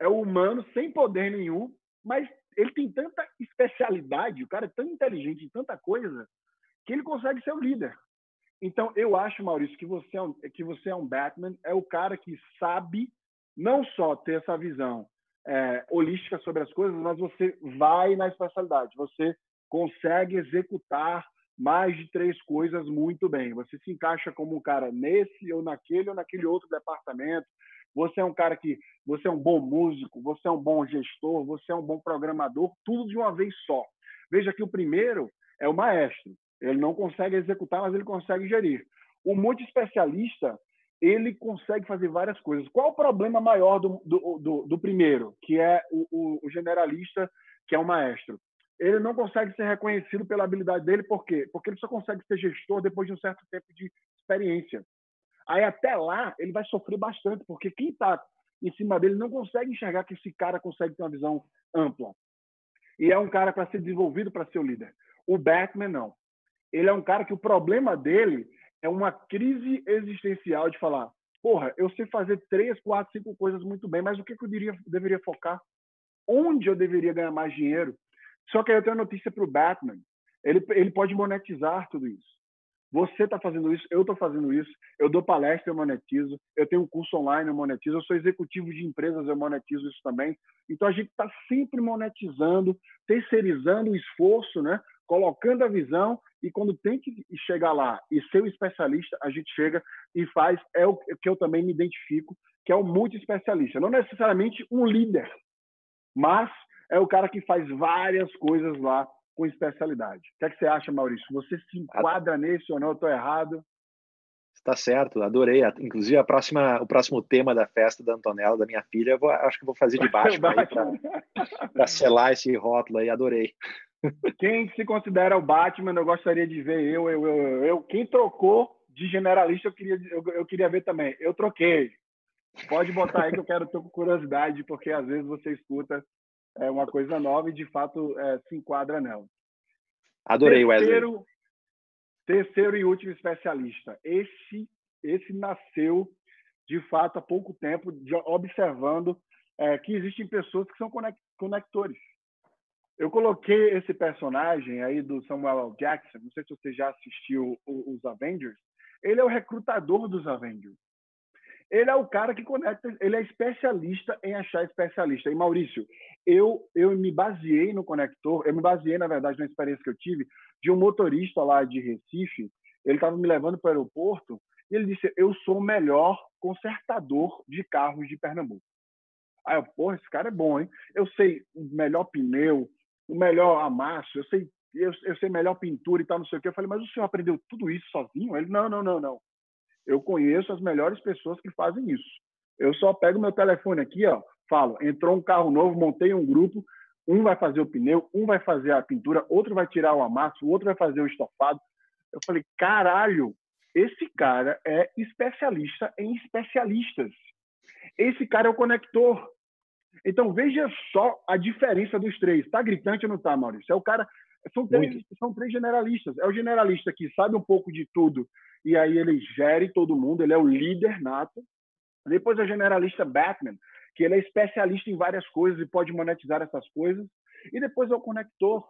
É um humano sem poder nenhum. Mas ele tem tanta especialidade. O cara é tão inteligente em tanta coisa que ele consegue ser o líder. Então, eu acho, Maurício, que você é um, que você é um Batman, é o cara que sabe não só ter essa visão é, holística sobre as coisas, mas você vai na especialidade, você consegue executar mais de três coisas muito bem. Você se encaixa como um cara nesse ou naquele ou naquele outro departamento. Você é um cara que você é um bom músico, você é um bom gestor, você é um bom programador, tudo de uma vez só. Veja que o primeiro é o maestro. Ele não consegue executar, mas ele consegue gerir. O multi-especialista, ele consegue fazer várias coisas. Qual o problema maior do, do, do, do primeiro, que é o, o, generalista, que é o maestro? Ele não consegue ser reconhecido pela habilidade dele, por quê? Porque ele só consegue ser gestor depois de um certo tempo de experiência. Aí até lá ele vai sofrer bastante, porque quem está em cima dele não consegue enxergar que esse cara consegue ter uma visão ampla. E é um cara para ser desenvolvido para ser o líder. O Batman não. Ele é um cara que o problema dele é uma crise existencial de falar: porra, eu sei fazer três, quatro, cinco coisas muito bem, mas o que, que eu diria, deveria focar? Onde eu deveria ganhar mais dinheiro? Só que aí eu tenho uma notícia para o Batman. Ele, ele pode monetizar tudo isso. Você está fazendo isso, eu estou fazendo isso. Eu dou palestra, eu monetizo. Eu tenho um curso online, eu monetizo. Eu sou executivo de empresas, eu monetizo isso também. Então a gente está sempre monetizando, terceirizando o esforço, né? Colocando a visão e quando tem que chegar lá e ser o especialista, a gente chega e faz é o que eu também me identifico, que é o multi-especialista. Não necessariamente um líder, mas é o cara que faz várias coisas lá com especialidade. O que, é que você acha, Maurício? Você se enquadra nesse ou não? Eu estou errado? Está certo, adorei. Inclusive, a próxima, o próximo tema da festa da Antonella, da minha filha, eu vou, acho que vou fazer de baixo para *laughs* selar esse rótulo aí, adorei. Quem se considera o Batman, eu gostaria de ver eu, eu, eu, eu. Quem trocou de generalista, eu queria, eu, eu queria ver também. Eu troquei. Pode botar aí que eu quero ter curiosidade, porque às vezes você escuta é uma coisa nova e de fato é, se enquadra nela. Adorei, terceiro, Wesley. Terceiro e último especialista. Esse, esse nasceu de fato há pouco tempo, de, observando é, que existem pessoas que são conectores. Eu coloquei esse personagem aí do Samuel L. Jackson, não sei se você já assistiu os Avengers, ele é o recrutador dos Avengers. Ele é o cara que conecta, ele é especialista em achar especialista. E Maurício, eu eu me baseei no conector, eu me baseei na verdade na experiência que eu tive de um motorista lá de Recife, ele estava me levando para o aeroporto e ele disse: "Eu sou o melhor consertador de carros de Pernambuco". Aí eu, porra, esse cara é bom, hein? Eu sei o melhor pneu, o melhor amasso, eu sei eu, eu sei melhor pintura e tal, não sei o quê. Eu falei, mas o senhor aprendeu tudo isso sozinho? Ele, não, não, não, não. Eu conheço as melhores pessoas que fazem isso. Eu só pego meu telefone aqui, ó, falo, entrou um carro novo, montei um grupo, um vai fazer o pneu, um vai fazer a pintura, outro vai tirar o amasso, o outro vai fazer o estofado. Eu falei, caralho, esse cara é especialista em especialistas. Esse cara é o conector. Então veja só a diferença dos três. Está gritante ou não está, Maurício? É o cara. São três, são três generalistas. É o generalista que sabe um pouco de tudo e aí ele gere todo mundo, ele é o líder nato. Depois é o generalista Batman, que ele é especialista em várias coisas e pode monetizar essas coisas. E depois é o conector.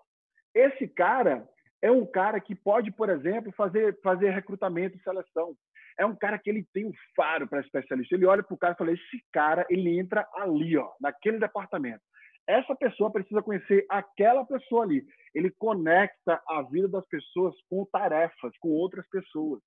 Esse cara é um cara que pode, por exemplo, fazer, fazer recrutamento e seleção. É um cara que ele tem um faro para especialista. Ele olha para o cara e fala: esse cara ele entra ali, ó, naquele departamento. Essa pessoa precisa conhecer aquela pessoa ali. Ele conecta a vida das pessoas com tarefas, com outras pessoas.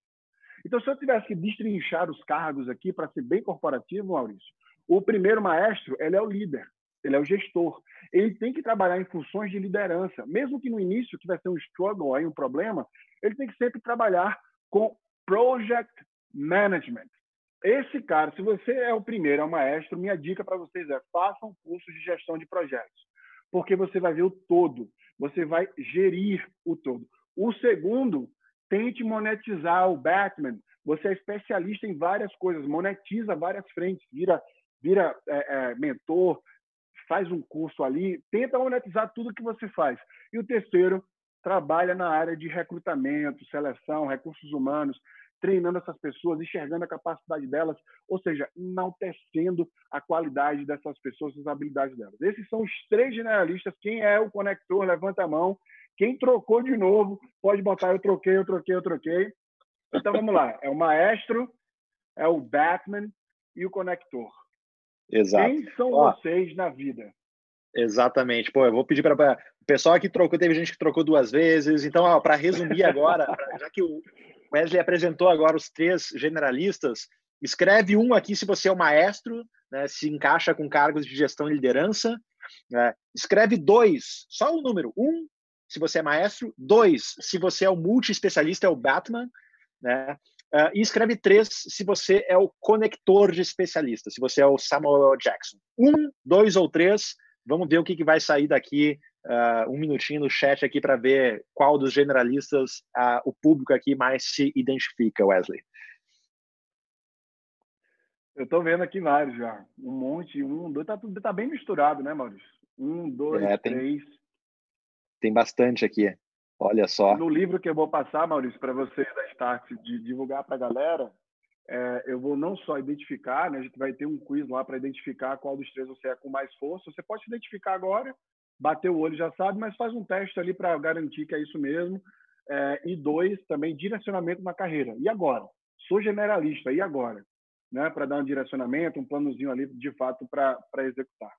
Então, se eu tivesse que destrinchar os cargos aqui para ser bem corporativo, Maurício, o primeiro maestro ele é o líder, ele é o gestor. Ele tem que trabalhar em funções de liderança, mesmo que no início tivesse um struggle, aí um problema, ele tem que sempre trabalhar com project management. Esse cara, se você é o primeiro, é o maestro, minha dica para vocês é façam um curso de gestão de projetos, porque você vai ver o todo, você vai gerir o todo. O segundo Tente monetizar o Batman. Você é especialista em várias coisas, monetiza várias frentes, vira, vira é, é, mentor, faz um curso ali, tenta monetizar tudo que você faz. E o terceiro, trabalha na área de recrutamento, seleção, recursos humanos, treinando essas pessoas, enxergando a capacidade delas, ou seja, enaltecendo a qualidade dessas pessoas, as habilidades delas. Esses são os três generalistas. Quem é o conector? Levanta a mão. Quem trocou de novo, pode botar eu troquei, eu troquei, eu troquei. Então vamos lá. É o maestro, é o Batman e o conector. Exato. Quem são Ó, vocês na vida? Exatamente. Pô, eu vou pedir para o pessoal que trocou, teve gente que trocou duas vezes. Então, para resumir agora, pra, já que o Wesley apresentou agora os três generalistas, escreve um aqui se você é o maestro, né, se encaixa com cargos de gestão e liderança. Né, escreve dois, só o número. Um, se você é maestro. Dois, se você é o multi-especialista, é o Batman. Né? Uh, e escreve três se você é o conector de especialista, se você é o Samuel Jackson. Um, dois ou três, vamos ver o que, que vai sair daqui. Uh, um minutinho no chat aqui para ver qual dos generalistas uh, o público aqui mais se identifica, Wesley. Eu estou vendo aqui vários já. Um monte, um, dois, tá, tá bem misturado, né, Maurício? Um, dois, é, tem, três. Tem bastante aqui. Olha só. No livro que eu vou passar, Maurício, para você da Start, de divulgar para a galera, é, eu vou não só identificar, né, a gente vai ter um quiz lá para identificar qual dos três você é com mais força. Você pode se identificar agora, bater o olho já sabe, mas faz um teste ali para garantir que é isso mesmo. É, e dois, também direcionamento na carreira. E agora? Sou generalista, e agora? Né, para dar um direcionamento, um planozinho ali, de fato, para executar.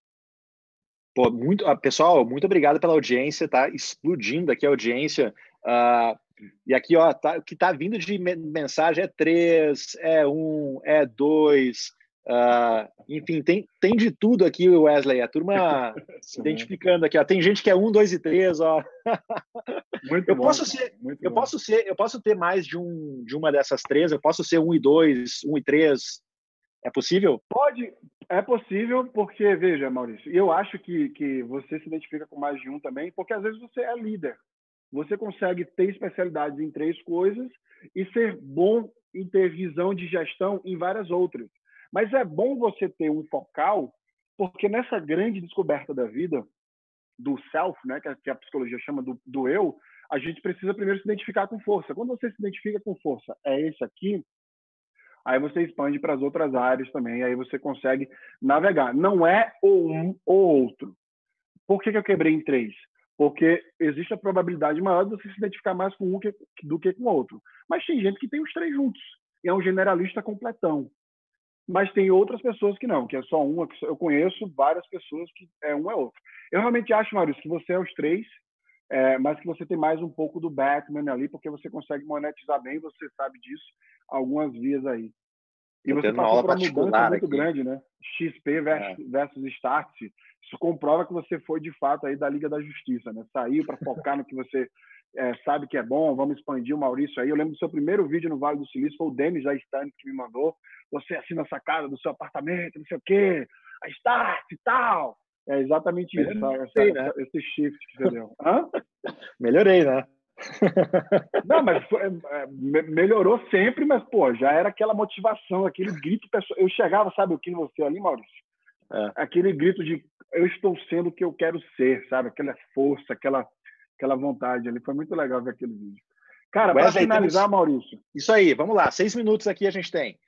Pô, muito, ah, pessoal, muito obrigado pela audiência, tá explodindo aqui a audiência. Uh, e aqui, ó, tá, o que tá vindo de mensagem é três, é um, é dois, uh, enfim, tem, tem de tudo aqui, Wesley. A turma *laughs* se identificando aqui, ó. Tem gente que é um, dois e três, ó. *laughs* Muito eu bom, posso ser, eu bom. posso ser, eu posso ter mais de um, de uma dessas três. Eu posso ser um e dois, um e três. É possível? Pode, é possível, porque, veja, Maurício, eu acho que, que você se identifica com mais de um também, porque às vezes você é líder. Você consegue ter especialidades em três coisas e ser bom em ter visão de gestão em várias outras. Mas é bom você ter um focal, porque nessa grande descoberta da vida, do self, né, que a psicologia chama do, do eu, a gente precisa primeiro se identificar com força. Quando você se identifica com força, é esse aqui, aí você expande para as outras áreas também, aí você consegue navegar. Não é ou um ou outro. Por que, que eu quebrei em três? Porque existe a probabilidade maior de você se identificar mais com um que, do que com o outro. Mas tem gente que tem os três juntos, e é um generalista completão. Mas tem outras pessoas que não, que é só uma. Eu conheço várias pessoas que é um é outro. Eu realmente acho, Maurício, que você é os três, é, mas que você tem mais um pouco do Batman ali, porque você consegue monetizar bem, você sabe disso, algumas vias aí. E você passou por uma mudança muito aqui. grande, né? XP versus, é. versus Start. Isso comprova que você foi, de fato, aí da Liga da Justiça, né? Saiu para focar no que você é, sabe que é bom, vamos expandir o Maurício aí. Eu lembro do seu primeiro vídeo no Vale do Silício, foi o Denis da Start que me mandou. Você assina essa casa do seu apartamento, não sei o quê, a Start e tal. É exatamente isso, essa, né? esse shift que você deu. Hã? Melhorei, né? Não, mas foi, é, melhorou sempre, mas pô, já era aquela motivação, aquele grito pessoal. Eu chegava, sabe o que você ali, Maurício? É. Aquele grito de eu estou sendo o que eu quero ser, sabe? Aquela força, aquela, aquela vontade ali. Foi muito legal ver aquele vídeo. Cara, para finalizar, temos... Maurício. Isso aí, vamos lá. Seis minutos aqui a gente tem.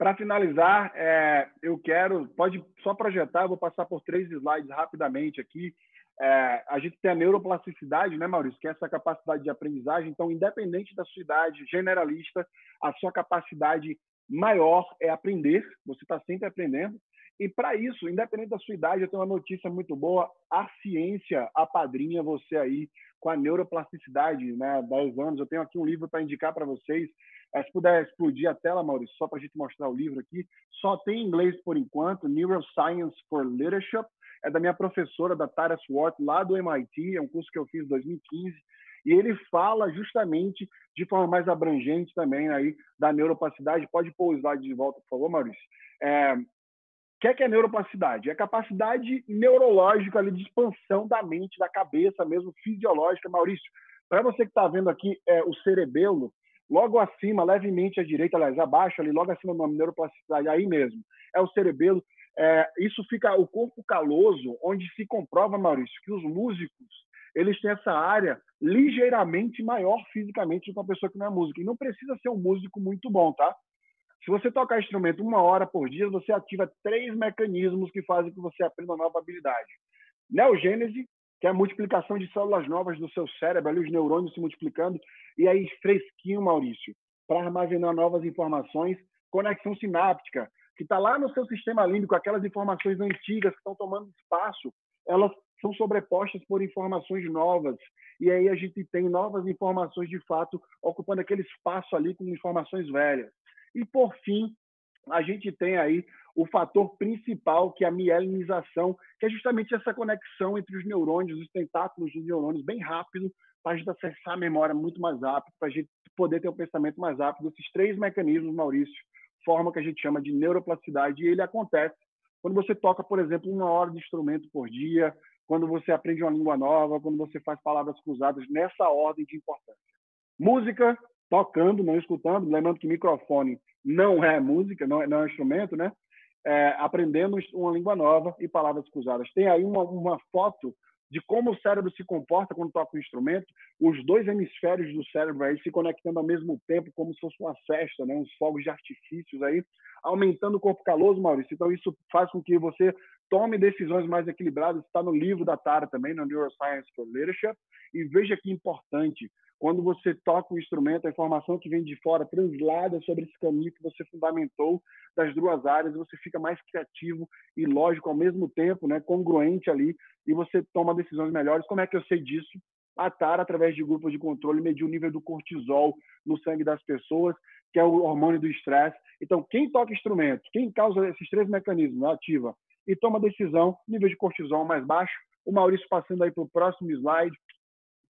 Para finalizar, é, eu quero, pode só projetar, vou passar por três slides rapidamente aqui. É, a gente tem a neuroplasticidade, né, Maurício, que é essa capacidade de aprendizagem. Então, independente da sua idade, generalista, a sua capacidade maior é aprender. Você está sempre aprendendo. E para isso, independente da sua idade, eu tenho uma notícia muito boa: a ciência apadrinha você aí com a neuroplasticidade, né? 10 anos. Eu tenho aqui um livro para indicar para vocês. É, se puder explodir a tela, Maurício, só para a gente mostrar o livro aqui. Só tem em inglês por enquanto, Neuroscience for Leadership. É da minha professora, da Tara Swart, lá do MIT. É um curso que eu fiz em 2015. E ele fala justamente de forma mais abrangente também aí da neuroplasticidade. Pode pôr o slide de volta, por favor, Maurício. É, que é, que é neuroplasticidade? É a capacidade neurológica ali, de expansão da mente, da cabeça mesmo, fisiológica. Maurício, para você que está vendo aqui é, o cerebelo, logo acima, levemente à direita, aliás, abaixo ali, logo acima do nome neuroplasticidade, aí mesmo, é o cerebelo. É, isso fica o corpo caloso, onde se comprova, Maurício, que os músicos eles têm essa área ligeiramente maior fisicamente do que uma pessoa que não é música. E não precisa ser um músico muito bom, tá? Se você tocar instrumento uma hora por dia, você ativa três mecanismos que fazem que você aprenda uma nova habilidade. Neogênese, que é a multiplicação de células novas do seu cérebro, ali os neurônios se multiplicando, e aí fresquinho, Maurício, para armazenar novas informações, conexão sináptica, que está lá no seu sistema límbico, aquelas informações antigas que estão tomando espaço, elas são sobrepostas por informações novas. E aí a gente tem novas informações de fato ocupando aquele espaço ali com informações velhas. E por fim, a gente tem aí o fator principal, que é a mielinização, que é justamente essa conexão entre os neurônios, os tentáculos dos neurônios, bem rápido, para a gente acessar a memória muito mais rápido, para a gente poder ter um pensamento mais rápido. Esses três mecanismos, Maurício, formam o que a gente chama de neuroplasticidade, e ele acontece quando você toca, por exemplo, uma hora de instrumento por dia, quando você aprende uma língua nova, quando você faz palavras cruzadas nessa ordem de importância. Música, tocando, não escutando, lembrando que microfone não é música, não é, não é instrumento, né? É, aprendendo uma língua nova e palavras cruzadas. Tem aí uma, uma foto de como o cérebro se comporta quando toca o instrumento, os dois hemisférios do cérebro aí se conectando ao mesmo tempo, como se fosse uma festa, né? uns fogos de artifícios aí, aumentando o corpo caloso, Maurício. Então, isso faz com que você tome decisões mais equilibradas. Está no livro da Tara também, no Neuroscience for Leadership. E veja que importante, quando você toca o instrumento, a informação que vem de fora translada sobre esse caminho que você fundamentou das duas áreas, você fica mais criativo e lógico ao mesmo tempo, né, congruente ali, e você toma decisões melhores. Como é que eu sei disso? A Tara, através de grupos de controle, mediu o nível do cortisol no sangue das pessoas, que é o hormônio do estresse. Então, quem toca instrumento, quem causa esses três mecanismos, ativa e toma decisão, nível de cortisol mais baixo. O Maurício passando aí para o próximo slide.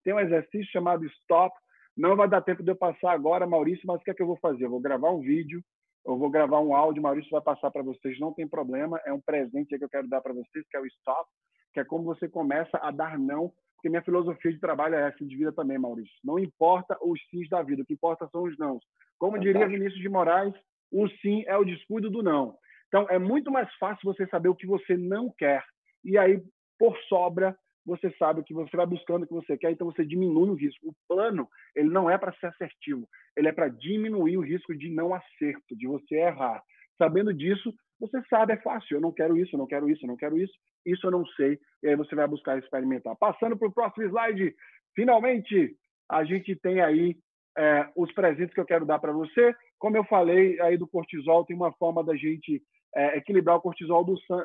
Tem um exercício chamado Stop. Não vai dar tempo de eu passar agora, Maurício, mas o que é que eu vou fazer? Eu vou gravar um vídeo, eu vou gravar um áudio, Maurício vai passar para vocês, não tem problema. É um presente que eu quero dar para vocês, que é o Stop, que é como você começa a dar não porque minha filosofia de trabalho é essa, de vida também, Maurício. Não importa os sims da vida, o que importa são os não. Como diria Vinícius de Moraes, o sim é o descuido do não. Então, é muito mais fácil você saber o que você não quer. E aí, por sobra, você sabe o que você vai buscando, o que você quer, então você diminui o risco. O plano, ele não é para ser assertivo, ele é para diminuir o risco de não acerto, de você errar. Sabendo disso, você sabe, é fácil. Eu não quero isso, eu não quero isso, eu não quero isso. Isso eu não sei. E aí você vai buscar experimentar. Passando para o próximo slide, finalmente, a gente tem aí é, os presentes que eu quero dar para você. Como eu falei aí do cortisol, tem uma forma da gente é, equilibrar o cortisol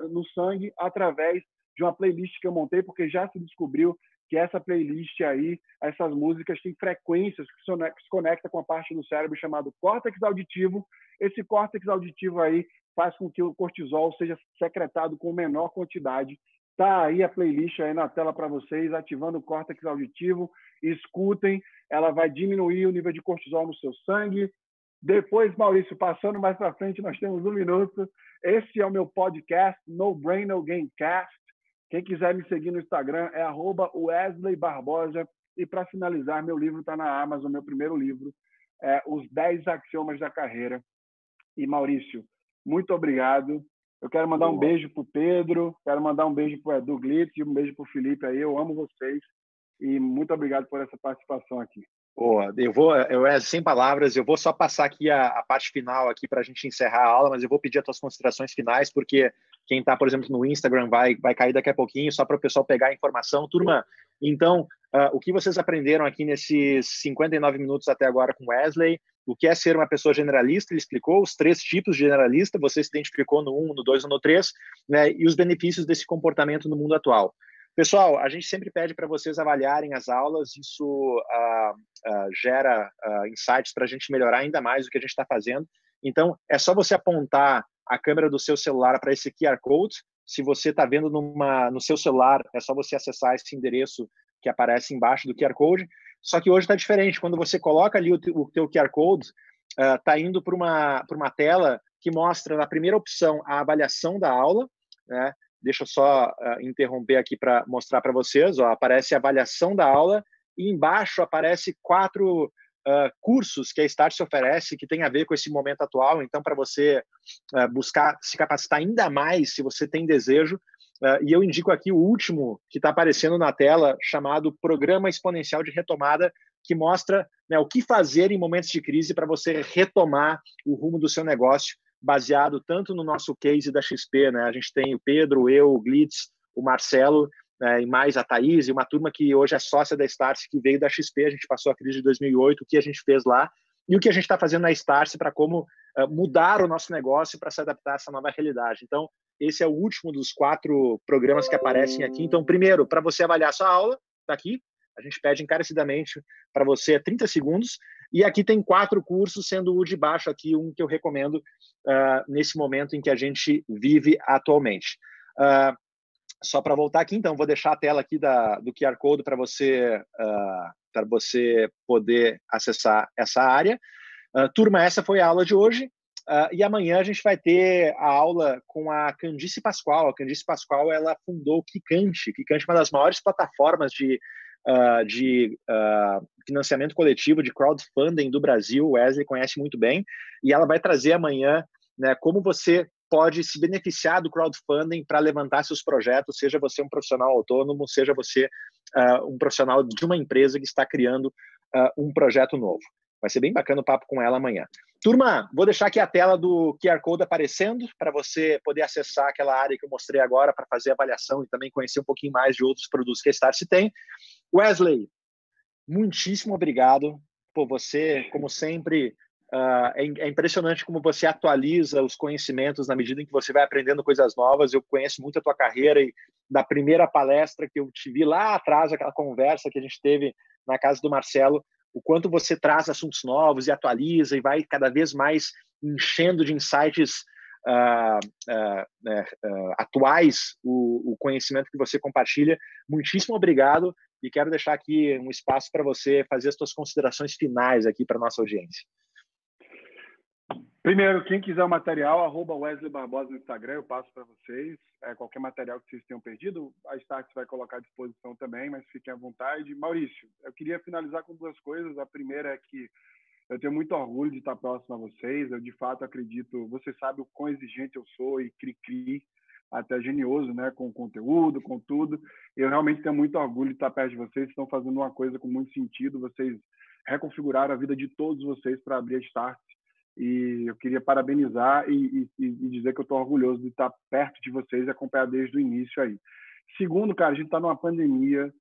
no sangue através de uma playlist que eu montei, porque já se descobriu que essa playlist aí, essas músicas têm frequências que se conecta com a parte do cérebro chamado córtex auditivo. Esse córtex auditivo aí faz com que o cortisol seja secretado com menor quantidade. Tá aí a playlist aí na tela para vocês, ativando o córtex auditivo. Escutem, ela vai diminuir o nível de cortisol no seu sangue, depois, Maurício, passando mais para frente, nós temos um minuto. Esse é o meu podcast, No Brain No Gamecast. Quem quiser me seguir no Instagram é Wesley Barbosa. E para finalizar, meu livro está na Amazon, meu primeiro livro, é Os 10 Axiomas da Carreira. E Maurício, muito obrigado. Eu quero mandar um beijo para o Pedro, quero mandar um beijo para o Edu Glitz e um beijo para o Felipe aí. Eu amo vocês e muito obrigado por essa participação aqui. Eu vou, eu é sem palavras, eu vou só passar aqui a, a parte final aqui para a gente encerrar a aula, mas eu vou pedir as tuas considerações finais, porque quem está, por exemplo, no Instagram vai, vai cair daqui a pouquinho, só para o pessoal pegar a informação. Turma, então, uh, o que vocês aprenderam aqui nesses 59 minutos até agora com Wesley? O que é ser uma pessoa generalista? Ele explicou os três tipos de generalista, você se identificou no 1, um, no 2 ou no 3, né, e os benefícios desse comportamento no mundo atual. Pessoal, a gente sempre pede para vocês avaliarem as aulas, isso uh, uh, gera uh, insights para a gente melhorar ainda mais o que a gente está fazendo. Então, é só você apontar a câmera do seu celular para esse QR Code. Se você está vendo numa, no seu celular, é só você acessar esse endereço que aparece embaixo do QR Code. Só que hoje está diferente. Quando você coloca ali o, o teu QR Code, está indo para uma, uma tela que mostra, na primeira opção, a avaliação da aula, né? Deixa eu só uh, interromper aqui para mostrar para vocês. Ó, aparece a avaliação da aula e embaixo aparece quatro uh, cursos que a Start se oferece que tem a ver com esse momento atual. Então, para você uh, buscar se capacitar ainda mais, se você tem desejo, e eu indico aqui o último que está aparecendo na tela, chamado Programa Exponencial de Retomada, que mostra né, o que fazer em momentos de crise para você retomar o rumo do seu negócio baseado tanto no nosso case da XP, né? A gente tem o Pedro, eu, o Glitz, o Marcelo, né, e mais a Thaís, e uma turma que hoje é sócia da Starse, que veio da XP, a gente passou a crise de 2008, o que a gente fez lá, e o que a gente está fazendo na Starse para como uh, mudar o nosso negócio para se adaptar a essa nova realidade. Então, esse é o último dos quatro programas que aparecem aqui. Então, primeiro, para você avaliar sua aula, está aqui, a gente pede encarecidamente para você 30 segundos. E aqui tem quatro cursos, sendo o de baixo aqui um que eu recomendo uh, nesse momento em que a gente vive atualmente. Uh, só para voltar aqui, então, vou deixar a tela aqui da, do QR Code para você, uh, para você poder acessar essa área. turma, essa foi a aula de hoje. Uh, e amanhã a gente vai ter a aula com a Candice Pascoal. A Candice Pascoal ela fundou o Kikante. Kikante é uma das maiores plataformas de uh, de uh, financiamento coletivo, de crowdfunding do Brasil. Wesley conhece muito bem. E ela vai trazer amanhã né, como você pode se beneficiar do crowdfunding para levantar seus projetos, seja você um profissional autônomo, seja você uh, um profissional de uma empresa que está criando um projeto novo. Vai ser bem bacana o papo com ela amanhã. Turma, vou deixar aqui a tela do QR Code aparecendo para você poder acessar aquela área que eu mostrei agora para fazer avaliação e também conhecer um pouquinho mais de outros produtos que a Starse tem. Wesley, muitíssimo obrigado por você, como sempre. Uh, é, é, impressionante como você atualiza os conhecimentos na medida em que você vai aprendendo coisas novas. Eu conheço muito a tua carreira e da primeira palestra que eu te vi lá atrás, aquela conversa que a gente teve na casa do Marcelo, o quanto você traz assuntos novos e atualiza e vai cada vez mais enchendo de insights uh, uh, uh, atuais o, o, conhecimento que você compartilha. Muitíssimo obrigado e quero deixar aqui um espaço para você fazer as suas considerações finais aqui para nossa audiência. Primeiro, quem quiser o material, arroba Wesley Barbosa no Instagram, eu passo para vocês. É, qualquer material que vocês tenham perdido, a Starts vai colocar à disposição também, mas fiquem à vontade. Maurício, eu queria finalizar com duas coisas. A primeira é que eu tenho muito orgulho de estar próximo a vocês. Eu, de fato, acredito... Você sabe o quão exigente eu sou e cri-cri, até genioso, né? Com conteúdo, com tudo. Eu realmente tenho muito orgulho de estar perto de vocês. Estão fazendo uma coisa com muito sentido. Vocês reconfiguraram a vida de todos vocês para abrir a Starts e eu queria parabenizar e, e, e dizer que eu estou orgulhoso de estar perto de vocês e acompanhar desde o início aí. Segundo, cara, a gente está numa pandemia,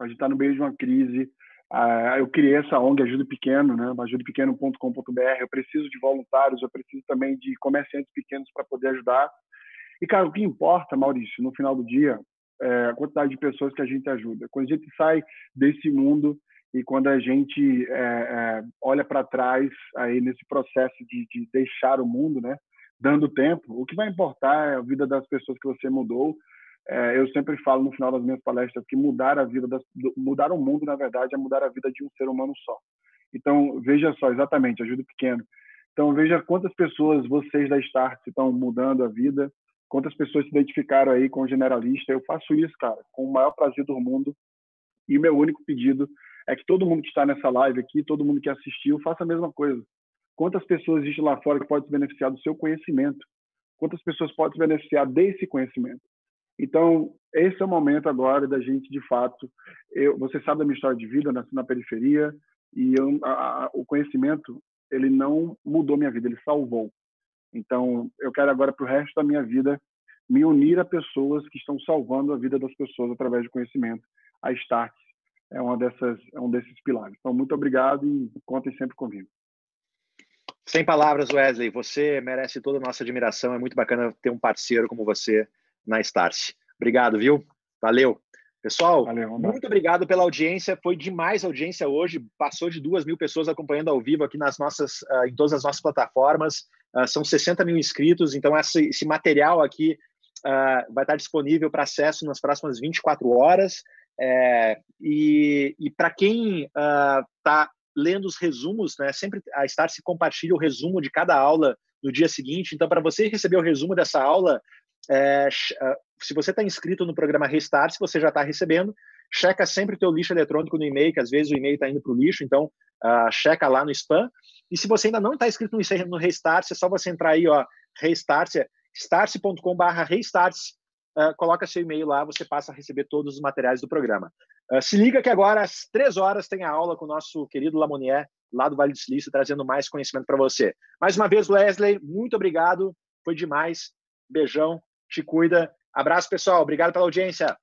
a gente está no meio de uma crise. Uh, eu criei essa ONG Ajuda Pequeno, né? ajudapequeno.com.br. Eu preciso de voluntários, eu preciso também de comerciantes pequenos para poder ajudar. E, cara, o que importa, Maurício, no final do dia, é a quantidade de pessoas que a gente ajuda. Quando a gente sai desse mundo e quando a gente é, é, olha para trás aí nesse processo de, de, deixar o mundo, né, dando tempo, o que vai importar é a vida das pessoas que você mudou. É, eu sempre falo no final das minhas palestras que mudar a vida, das, mudar o mundo, na verdade, é mudar a vida de um ser humano só. Então, veja só, exatamente, ajuda pequeno. Então, veja quantas pessoas vocês da Start estão mudando a vida, quantas pessoas se identificaram aí com o generalista. Eu faço isso, cara, com o maior prazer do mundo. E meu único pedido é que todo mundo que está nessa live aqui, todo mundo que assistiu, faça a mesma coisa. Quantas pessoas existem lá fora que podem se beneficiar do seu conhecimento? Quantas pessoas podem se beneficiar desse conhecimento? Então, esse é o momento agora da gente, de fato, eu, você sabe da minha história de vida, nasci na periferia e eu, a, a, o conhecimento, ele não mudou minha vida, ele salvou. Então, eu quero agora, para o resto da minha vida, me unir a pessoas que estão salvando a vida das pessoas através do conhecimento. A Start é, uma dessas, é um desses pilares. Então, muito obrigado e contem sempre comigo. Sem palavras, Wesley. Você merece toda a nossa admiração. É muito bacana ter um parceiro como você na Starse. Obrigado, viu? Valeu. Pessoal, Valeu, muito obrigado pela audiência. Foi demais a audiência hoje. Passou de duas mil pessoas acompanhando ao vivo aqui nas nossas, uh, em todas as nossas plataformas. Uh, são 60 mil inscritos. Então, esse, material aqui uh, vai estar disponível para acesso nas próximas 24 horas. É, e, e para quem está lendo os resumos, né, sempre a Starse compartilha o resumo de cada aula no dia seguinte. Então, para você receber o resumo dessa aula, é, se você está inscrito no programa Restart, se você já está recebendo, checa sempre o teu lixo eletrônico no e-mail, que às vezes o e-mail está indo para o lixo, então uh, checa lá no spam. E se você ainda não está inscrito no, no Restart, é só você entrar aí, ó, Restart, startse.com.br Restart, uh, coloca seu e-mail lá, você passa a receber todos os materiais do programa. Uh, se liga que agora às três horas tem a aula com o nosso querido Lamonier, lá do Vale do Silício, trazendo mais conhecimento para você. Mais uma vez, Wesley, muito obrigado, foi demais. Beijão, te cuida Abraço, pessoal. Obrigado pela audiência.